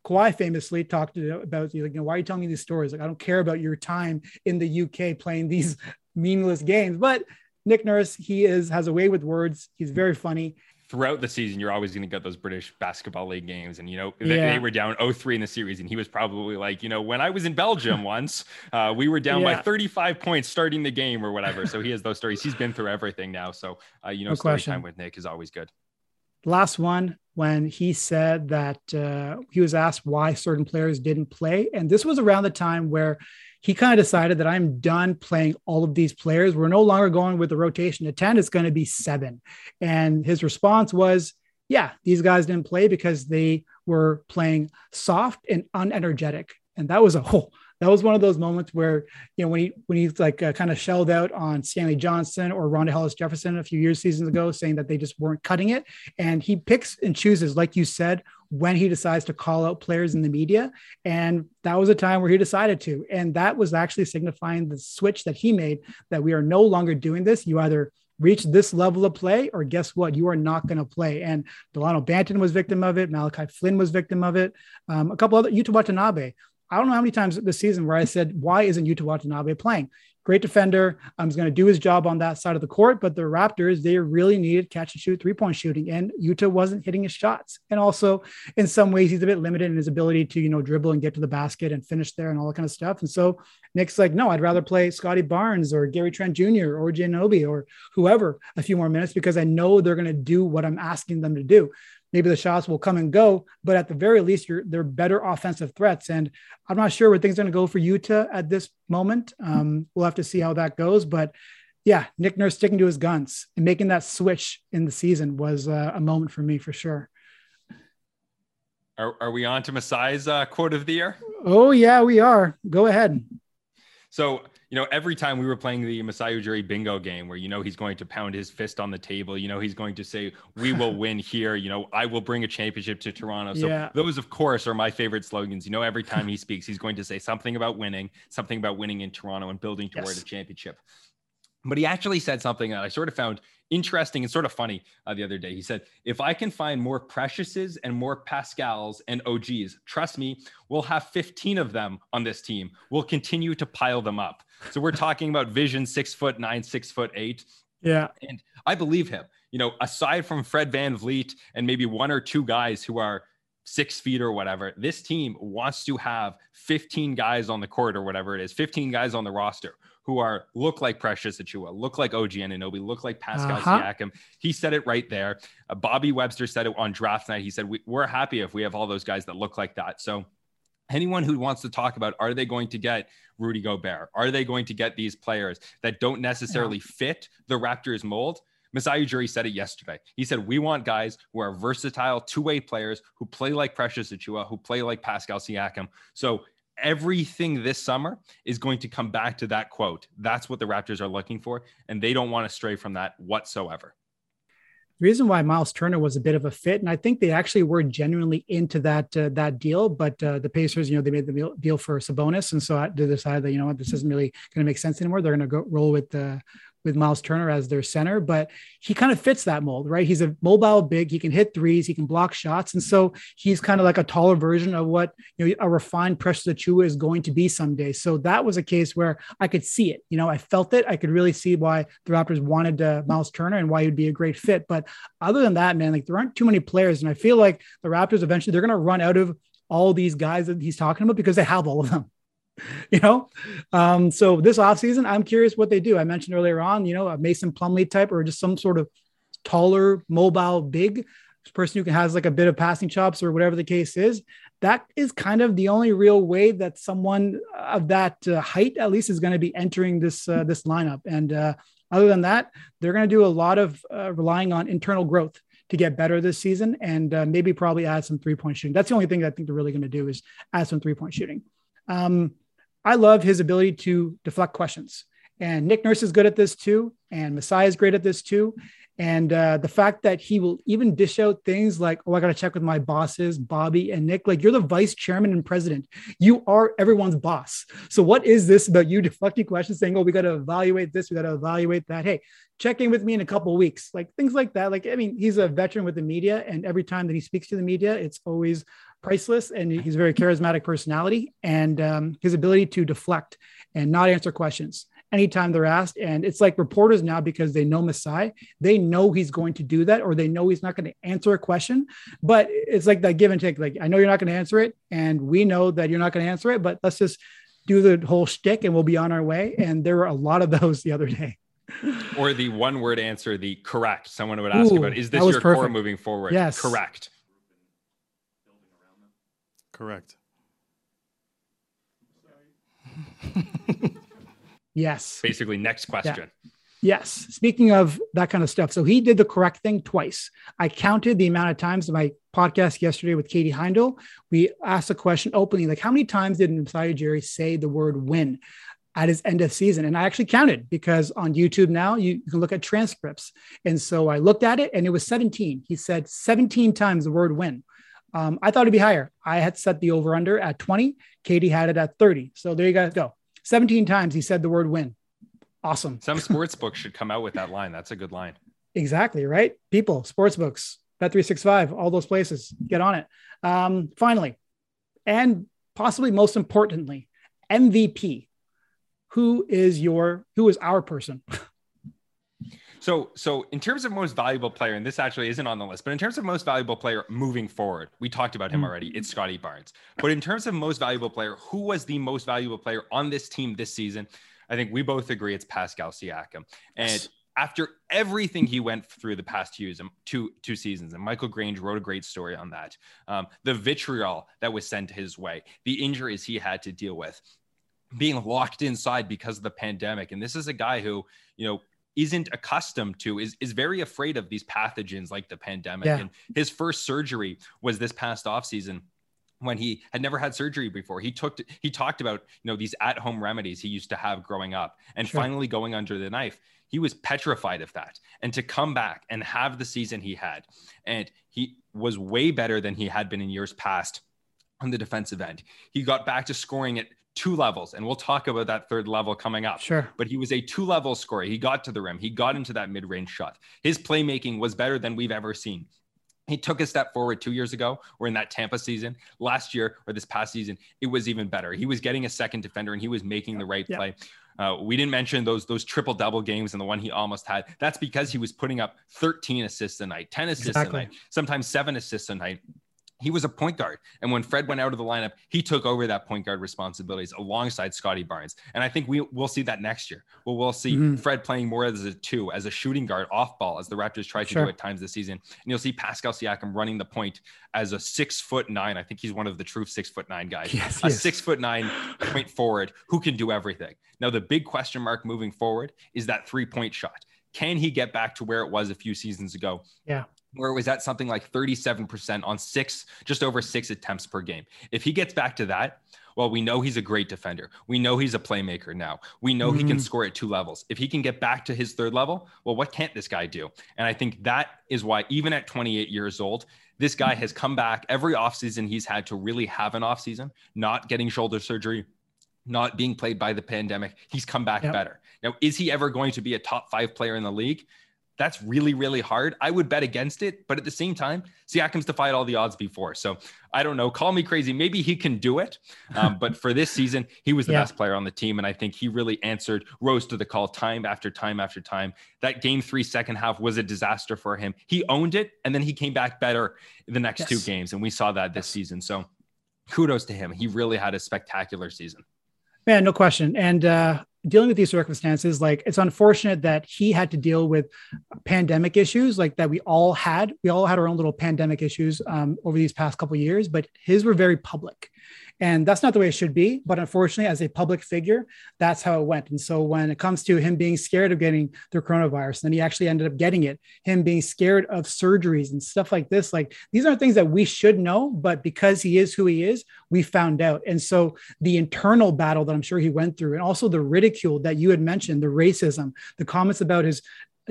Kawhi famously talked about, like, you know, why are you telling me these stories? Like, I don't care about your time in the UK playing these meaningless games. But Nick Nurse, he is has a way with words. He's very funny. Throughout the season, you're always going to get those British basketball league games. And, you know, they, yeah. they were down 0-3 in the series. And he was probably like, you know, when I was in Belgium once, uh, we were down yeah. by 35 points starting the game or whatever. So he has those stories. He's been through everything now. So, uh, you know, no story question. time with Nick is always good. Last one, when he said that uh, he was asked why certain players didn't play. And this was around the time where he kind of decided that I'm done playing all of these players. We're no longer going with the rotation to 10, it's going to be seven. And his response was, yeah, these guys didn't play because they were playing soft and unenergetic. And that was a whole that was one of those moments where you know when he when he's like uh, kind of shelled out on Stanley Johnson or Rondae Hollis Jefferson a few years seasons ago, saying that they just weren't cutting it, and he picks and chooses, like you said, when he decides to call out players in the media, and that was a time where he decided to, and that was actually signifying the switch that he made that we are no longer doing this. You either reach this level of play, or guess what? You are not going to play. And Delano Banton was victim of it. Malachi Flynn was victim of it. Um, a couple other Yuta Watanabe I don't know how many times this season where I said, why isn't Yuta Watanabe playing? Great defender. Um, I'm going to do his job on that side of the court. But the Raptors, they really needed catch and shoot three point shooting, and Yuta wasn't hitting his shots. And also, in some ways, he's a bit limited in his ability to, you know, dribble and get to the basket and finish there and all that kind of stuff. And so Nick's like, no, I'd rather play Scottie Barnes or Gary Trent Jr. or Ginobili or whoever a few more minutes because I know they're going to do what I'm asking them to do maybe the shots will come and go, but at the very least, you're they're better offensive threats. And I'm not sure where things are going to go for Yuta at this moment. Um, we'll have to see how that goes. But yeah, Nick Nurse sticking to his guns and making that switch in the season was uh, a moment for me for sure. Are, are we on to Masai's uh, quote of the year? Oh yeah, we are. Go ahead. So you know, every time we were playing the Masai Ujiri bingo game where, you know, he's going to pound his fist on the table, you know, he's going to say, we will win here, you know, I will bring a championship to Toronto. So yeah. those, of course, are my favorite slogans. You know, every time he speaks, he's going to say something about winning, something about winning in Toronto and building toward yes. a championship. But he actually said something that I sort of found interesting and sort of funny uh, the other day. He said, If I can find more Preciouses and more Pascals and OGs, trust me, we'll have 15 of them on this team. We'll continue to pile them up. So we're talking about vision six foot nine, six foot eight. Yeah. And I believe him. You know, aside from Fred VanVleet and maybe one or two guys who are six feet or whatever, this team wants to have 15 guys on the court or whatever it is, 15 guys on the roster who are look like Precious Achiuwa, look like OG Anunoby, look like Pascal uh-huh. Siakam. He said it right there. Uh, Bobby Webster said it on draft night. He said, we, We're happy if we have all those guys that look like that. So, anyone who wants to talk about are they going to get Rudy Gobert? Are they going to get these players that don't necessarily yeah. fit the Raptors mold? Masai Ujiri said it yesterday. He said, We want guys who are versatile two way players who play like Precious Achiuwa, who play like Pascal Siakam. So everything this summer is going to come back to that quote. That's what the Raptors are looking for, and they don't want to stray from that whatsoever. The reason why Miles Turner was a bit of a fit, and I think they actually were genuinely into that uh, that deal, but uh, the Pacers, you know, they made the deal for Sabonis, and so they decided that you know what, this isn't really going to make sense anymore. They're going to go roll with the with Miles Turner as their center, but he kind of fits that mold, right? He's a mobile big, he can hit threes, he can block shots. And so he's kind of like a taller version of what you know a refined Precious Achiuwa is going to be someday. So that was a case where I could see it. You know, I felt it. I could really see why the Raptors wanted uh, Miles Turner and why he'd be a great fit. But other than that, man, like there aren't too many players. And I feel like the Raptors eventually they're gonna run out of all these guys that he's talking about because they have all of them. you know? Um, so this offseason i'm curious what they do. I mentioned earlier on you know a mason plumlee type or just some sort of taller mobile big person who has like a bit of passing chops or whatever the case is. That is kind of the only real way that someone of that uh, height at least is going to be entering this uh, this lineup. And uh, other than that they're going to do a lot of uh, relying on internal growth to get better this season and uh, maybe probably add some three point shooting. That's the only thing i think they're really going to do is add some three point shooting. Um, I love his ability to deflect questions. And Nick Nurse is good at this too. And Masai is great at this too. And uh, the fact that he will even dish out things like, oh, I got to check with my bosses, Bobby and Nick. Like, you're the vice chairman and president. You are everyone's boss. So, what is this about you deflecting questions, saying, oh, we got to evaluate this, we got to evaluate that? Hey, check in with me in a couple weeks. Like, things like that. Like, I mean, he's a veteran with the media. And every time that he speaks to the media, it's always priceless. And he's a very charismatic personality and um, his ability to deflect and not answer questions anytime they're asked. And it's like reporters now, because they know Masai, they know he's going to do that, or they know he's not going to answer a question. But it's like that give and take. Like, I know you're not going to answer it, and we know that you're not going to answer it, but let's just do the whole shtick and we'll be on our way. And there were a lot of those the other day. or the one word answer, the correct. Someone would ask Ooh, about, is this your perfect. core moving forward? Yes. Correct. Correct. Yes. Basically, next question. Yeah. Yes. Speaking of that kind of stuff. So he did the correct thing twice. I counted the amount of times in my podcast yesterday with Katie Heindl. We asked a question openly, like how many times did Masai Ujiri say the word win at his end of season? And I actually counted because on YouTube now you, you can look at transcripts. And so I looked at it and it was 17. He said 17 times the word win. Um, I thought it'd be higher. I had set the over under at 20. Katie had it at 30. So there you guys go. 17 times he said the word win. Awesome. Some sports books should come out with that line. That's a good line. Exactly, right? People, sports books, Bet365, all those places, get on it. Um, finally, and possibly most importantly, MVP. Who is your, who is our person? So, so in terms of most valuable player, and this actually isn't on the list, but in terms of most valuable player moving forward, we talked about him mm. already. It's Scottie Barnes. But in terms of most valuable player, who was the most valuable player on this team this season? I think we both agree it's Pascal Siakam. And after everything he went through the past two, two, two seasons, and Michael Grange wrote a great story on that. Um, the vitriol that was sent his way, the injuries he had to deal with, being locked inside because of the pandemic. And this is a guy who, you know, isn't accustomed to is is very afraid of these pathogens like the pandemic. Yeah. And his first surgery was this past off season when he had never had surgery before. He took he talked about you know these at home remedies he used to have growing up, and sure. finally going under the knife. He was petrified of that, and to come back and have the season he had, and he was way better than he had been in years past on the defensive end. He got back to scoring at two levels, and we'll talk about that third level coming up. Sure. But he was a two level scorer. He got to the rim, he got into that mid range shot. His playmaking was better than we've ever seen. He took a step forward two years ago, or in that Tampa season. Last year, or this past season, it was even better. He was getting a second defender and he was making the right play. Uh, we didn't mention those those triple double games and the one he almost had. That's because he was putting up 13 assists a night, 10 assists exactly. a night, sometimes seven assists a night he was a point guard. And when Fred went out of the lineup, he took over that point guard responsibilities alongside Scottie Barnes. And I think we will see that next year. Well, we'll see mm-hmm. Fred playing more as a two, as a shooting guard off ball, as the Raptors tried to sure. do at times this season. And you'll see Pascal Siakam running the point as a six foot nine. I think he's one of the true six foot nine guys. Yes, a yes. six foot nine point forward who can do everything. Now, the big question mark moving forward is that three point shot. Can he get back to where it was a few seasons ago? Yeah where it was at something like 37% on six, just over six attempts per game. If he gets back to that, well, we know he's a great defender. We know he's a playmaker now. We know mm-hmm. he can mm-hmm. score at two levels. If he can get back to his third level, well, what can't this guy do? And I think that is why, even at 28 years old, this guy has come back every offseason he's had to really have an offseason, not getting shoulder surgery, not being played by the pandemic. He's come back yep. better. Now, is he ever going to be a top five player in the league? That's really, really hard. I would bet against it, but at the same time, Siakam's defied all the odds before. So I don't know. Call me crazy. Maybe he can do it. Um, but for this season, he was the yeah. best player on the team. And I think he really answered, rose to the call time after time after time. That game three second half was a disaster for him. He owned it and then he came back better the next yes. two games. And we saw that this season. So kudos to him. He really had a spectacular season. Man, no question. And uh, dealing with these circumstances, like it's unfortunate that he had to deal with pandemic issues, like that we all had. We all had our own little pandemic issues um, over these past couple years, but his were very public. And that's not the way it should be. But unfortunately, as a public figure, that's how it went. And so when it comes to him being scared of getting the coronavirus, then he actually ended up getting it, him being scared of surgeries and stuff like this, like these aren't things that we should know, but because he is who he is, we found out. And so the internal battle that I'm sure he went through, and also the ridicule that you had mentioned, the racism, the comments about his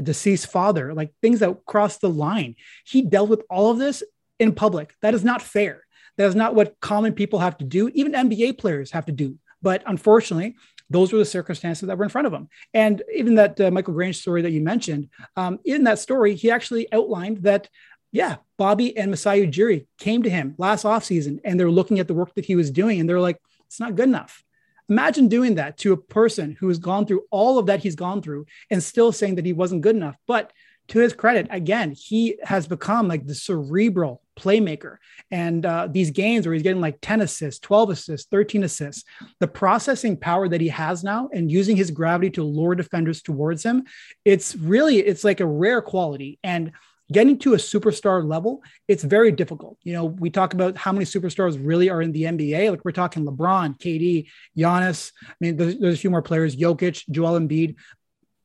deceased father, like things that crossed the line. He dealt with all of this in public. That is not fair. That is not what common people have to do. Even NBA players have to do. But unfortunately, those were the circumstances that were in front of him. And even that uh, Michael Grange story that you mentioned, um, in that story, he actually outlined that, yeah, Bobby and Masai Ujiri came to him last offseason and they're looking at the work that he was doing and they're like, it's not good enough. Imagine doing that to a person who has gone through all of that he's gone through and still saying that he wasn't good enough. But to his credit, again, he has become like the cerebral playmaker. And uh, these games where he's getting like 10 assists, 12 assists, 13 assists, the processing power that he has now and using his gravity to lure defenders towards him, it's really, it's like a rare quality. And getting to a superstar level, it's very difficult. You know, we talk about how many superstars really are in the NBA. Like we're talking LeBron, KD, Giannis. I mean, there's, there's a few more players, Jokic, Joel Embiid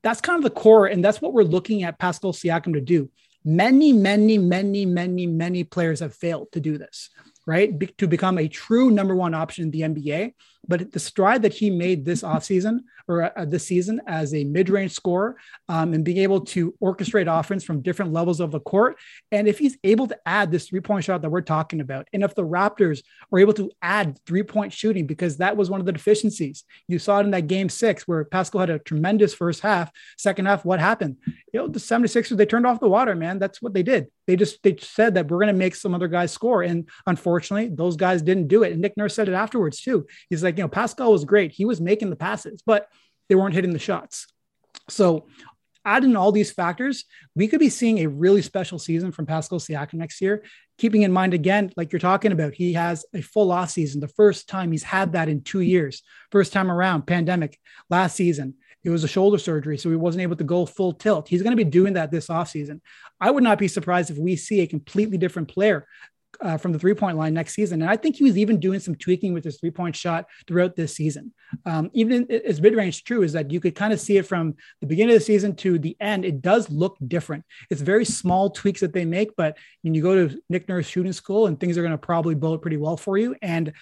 that's kind of the core. And that's what we're looking at Pascal Siakam to do. Many, many, many, many, many players have failed to do this, right? Be- to become a true number one option in the NBA. But the stride that he made this offseason or uh, this season as a mid-range scorer um, and being able to orchestrate offense from different levels of the court, and if he's able to add this three-point shot that we're talking about, and if the Raptors are able to add three-point shooting because that was one of the deficiencies, you saw it in that game six where Pascal had a tremendous first half. Second half, what happened? You know, the 76ers they turned off the water, man. That's what they did. They just they said that we're going to make some other guys score, and unfortunately, those guys didn't do it. And Nick Nurse said it afterwards too. He's like you know, Pascal was great. He was making the passes, but they weren't hitting the shots. So adding all these factors, we could be seeing a really special season from Pascal Siakam next year. Keeping in mind, again, like you're talking about, he has a full off season. The first time he's had that in two years. First time around, pandemic last season. It was a shoulder surgery, so he wasn't able to go full tilt. He's going to be doing that this offseason. I would not be surprised if we see a completely different player uh, from the three point line next season. And I think he was even doing some tweaking with his three point shot throughout this season. Um, even his mid range, true is that you could kind of see it from the beginning of the season to the end. It does look different. It's very small tweaks that they make, but when you go to Nick Nurse shooting school and things are going to probably bullet pretty well for you. And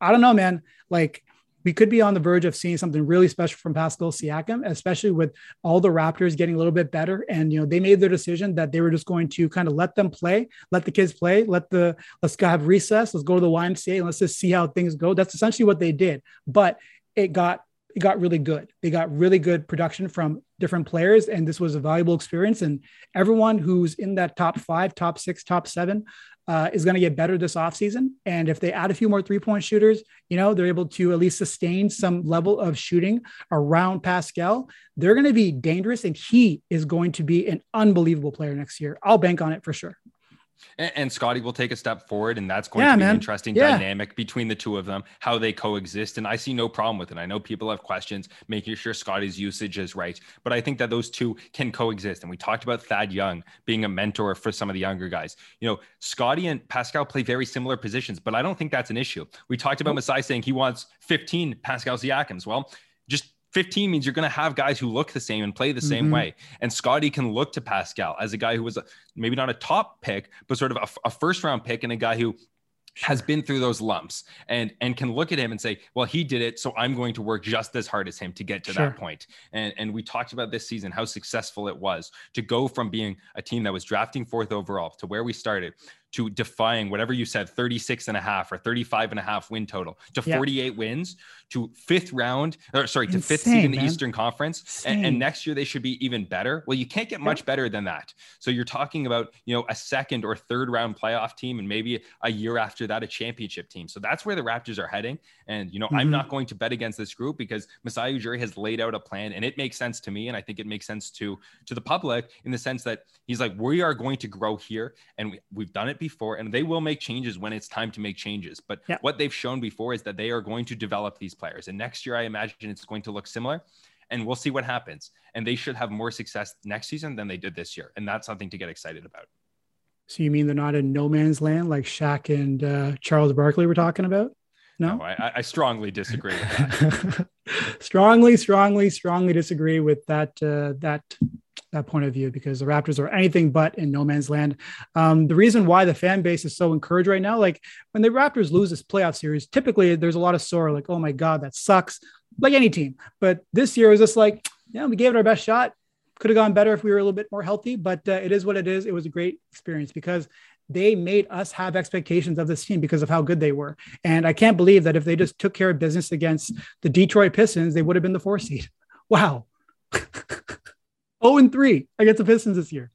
I don't know, man. Like we could be on the verge of seeing something really special from Pascal Siakam, especially with all the Raptors getting a little bit better. And you know, they made their decision that they were just going to kind of let them play, let the kids play, let the let's go have recess, let's go to the YMCA and let's just see how things go. That's essentially what they did. But it got it got really good. They got really good production from different players, and this was a valuable experience. And everyone who's in that top five, top six, top seven uh, is going to get better this offseason. And if they add a few more three point shooters, you know, they're able to at least sustain some level of shooting around Pascal. They're going to be dangerous, and he is going to be an unbelievable player next year. I'll bank on it for sure. And, and Scottie will take a step forward, and that's going yeah, to be man. an interesting yeah. dynamic between the two of them, how they coexist. And I see no problem with it. I know people have questions, making sure Scottie's usage is right, but I think that those two can coexist. And we talked about Thad Young being a mentor for some of the younger guys. You know, Scottie and Pascal play very similar positions, but I don't think that's an issue. We talked about Masai saying he wants 15 Pascal Siakams. Well, 15 means you're going to have guys who look the same and play the same mm-hmm. way. And Scottie can look to Pascal as a guy who was a, maybe not a top pick, but sort of a, a first round pick and a guy who has been through those lumps and and can look at him and say well he did it so i'm going to work just as hard as him to get to sure. that point and and we talked about this season how successful it was to go from being a team that was drafting fourth overall to where we started to defying whatever you said 36 and a half or 35 and a half win total to yeah. 48 wins to fifth round or sorry to fifth seed in the man. eastern conference. And, and, next year they should be even better. Well you can't get much better than that. So you're talking about you know a second or third round playoff team and maybe a year after that a championship team. So that's where the raptors are heading. And you know mm-hmm. i'm not going to bet against this group because masai ujiri has laid out a plan and it makes sense to me and i think it makes sense to to the public in the sense that he's like we are going to grow here and we, we've done it before, and they will make changes when it's time to make changes. But yeah. what they've shown before is that they are going to develop these players. And next year, I imagine it's going to look similar. And we'll see what happens. And they should have more success next season than they did this year. And that's something to get excited about. So you mean they're not in no man's land like Shaq and uh, Charles Barkley were talking about? No, no I, I, strongly disagree with that. strongly, strongly, strongly disagree with that. Uh, that that point of view because the Raptors are anything but in no man's land. Um, the reason why the fan base is so encouraged right now, like when the Raptors lose this playoff series, typically there's a lot of sore, like, oh my God, that sucks, like any team. But this year was just like, yeah, we gave it our best shot. Could have gone better if we were a little bit more healthy, but uh, it is what it is. It was a great experience because they made us have expectations of this team because of how good they were. And I can't believe that if they just took care of business against the Detroit Pistons, they would have been the four seed. Wow. 0 and 3 against the Pistons this year.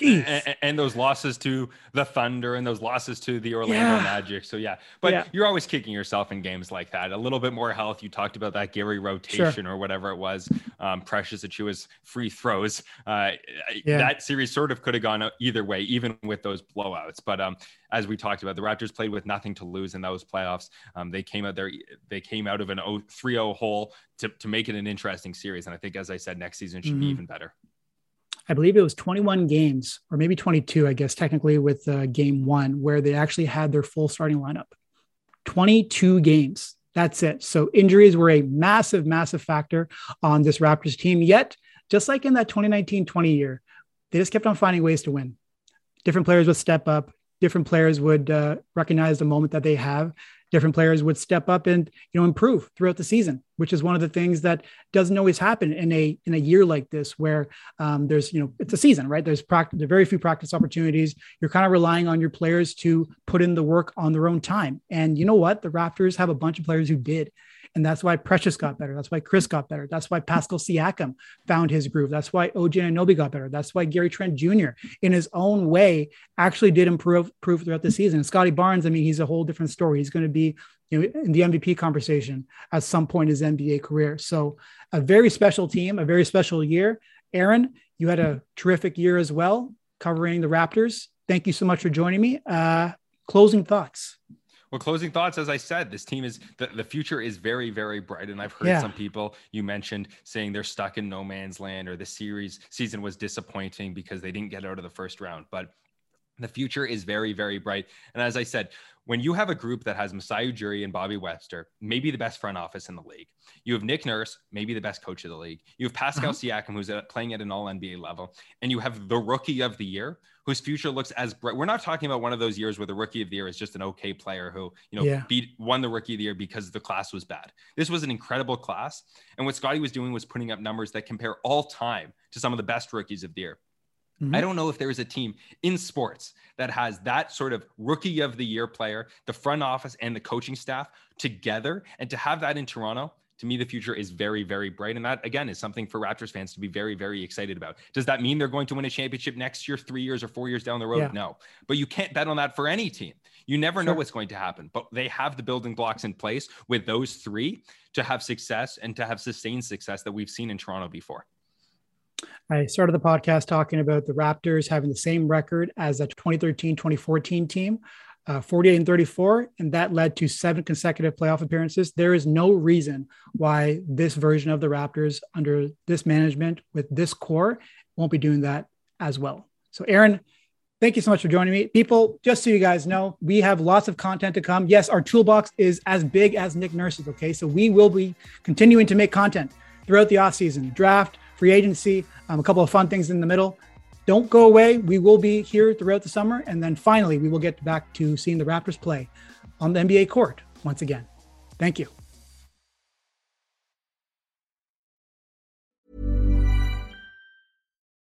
And, and, those losses to the Thunder and those losses to the Orlando yeah. Magic. So yeah, but yeah. you're always kicking yourself in games like that. A little bit more health. You talked about that Gary rotation sure. or whatever it was. Um, Precious Achiuwa's free throws. Uh, yeah. That series sort of could have gone either way, even with those blowouts. But um, as we talked about, the Raptors played with nothing to lose in those playoffs. Um, they came out there. They came out of an 3-0 hole to to make it an interesting series. And I think, as I said, next season should mm-hmm. be even better. I believe it was 21 games, or maybe 22, I guess, technically, with uh, game one, where they actually had their full starting lineup. 22 games. That's it. So injuries were a massive, massive factor on this Raptors team. Yet, just like in that 2019 20 year, they just kept on finding ways to win. Different players would step up, different players would uh, recognize the moment that they have different players would step up and you know improve throughout the season which is one of the things that doesn't always happen in a in a year like this where um, there's you know it's a season right? There's practice there very few practice opportunities. You're kind of relying on your players to put in the work on their own time. And you know what? The raptors have a bunch of players who did and that's why Precious got better. That's why Chris got better. That's why Pascal Siakam found his groove. That's why OG Anunoby got better. That's why Gary Trent Jr. in his own way actually did improve, improve throughout the season. And Scottie Barnes, I mean, he's a whole different story. He's going to be you know, in the MVP conversation at some point in his NBA career. So a very special team, a very special year. Aaron, you had a terrific year as well covering the Raptors. Thank you so much for joining me. Uh, closing thoughts. Well, closing thoughts, as I said, this team is the, the future is very, very bright. And I've heard yeah. some people you mentioned saying they're stuck in no man's land or the series season was disappointing because they didn't get out of the first round. But The future is very, very bright. And as I said, when you have a group that has Masai Ujiri and Bobby Webster, maybe the best front office in the league. You have Nick Nurse, maybe the best coach of the league. You have Pascal uh-huh. Siakam, who's playing at an all NBA level. And you have the rookie of the year, whose future looks as bright. We're not talking about one of those years where the rookie of the year is just an okay player who, you know, yeah. beat won the rookie of the year because the class was bad. This was an incredible class. And what Scottie was doing was putting up numbers that compare all time to some of the best rookies of the year. Mm-hmm. I don't know if there is a team in sports that has that sort of rookie of the year player, the front office and the coaching staff together. And to have that in Toronto, to me, the future is very, very bright. And that, again, is something for Raptors fans to be very, very excited about. Does that mean they're going to win a championship next year, three years or four years down the road? Yeah. No. But you can't bet on that for any team. You never sure. know what's going to happen. But they have the building blocks in place with those three to have success and to have sustained success that we've seen in Toronto before. I started the podcast talking about the Raptors having the same record as the 2013 2014 team, uh, 48 and 34, and that led to seven consecutive playoff appearances. There is no reason why this version of the Raptors, under this management with this core, won't be doing that as well. So, Aaron, thank you so much for joining me. People, just so you guys know, we have lots of content to come. Yes, our toolbox is as big as Nick Nurse's, okay? So, we will be continuing to make content throughout the offseason, draft, free agency, um, a couple of fun things in the middle. Don't go away. We will be here throughout the summer. And then finally, we will get back to seeing the Raptors play on the NBA court once again. Thank you.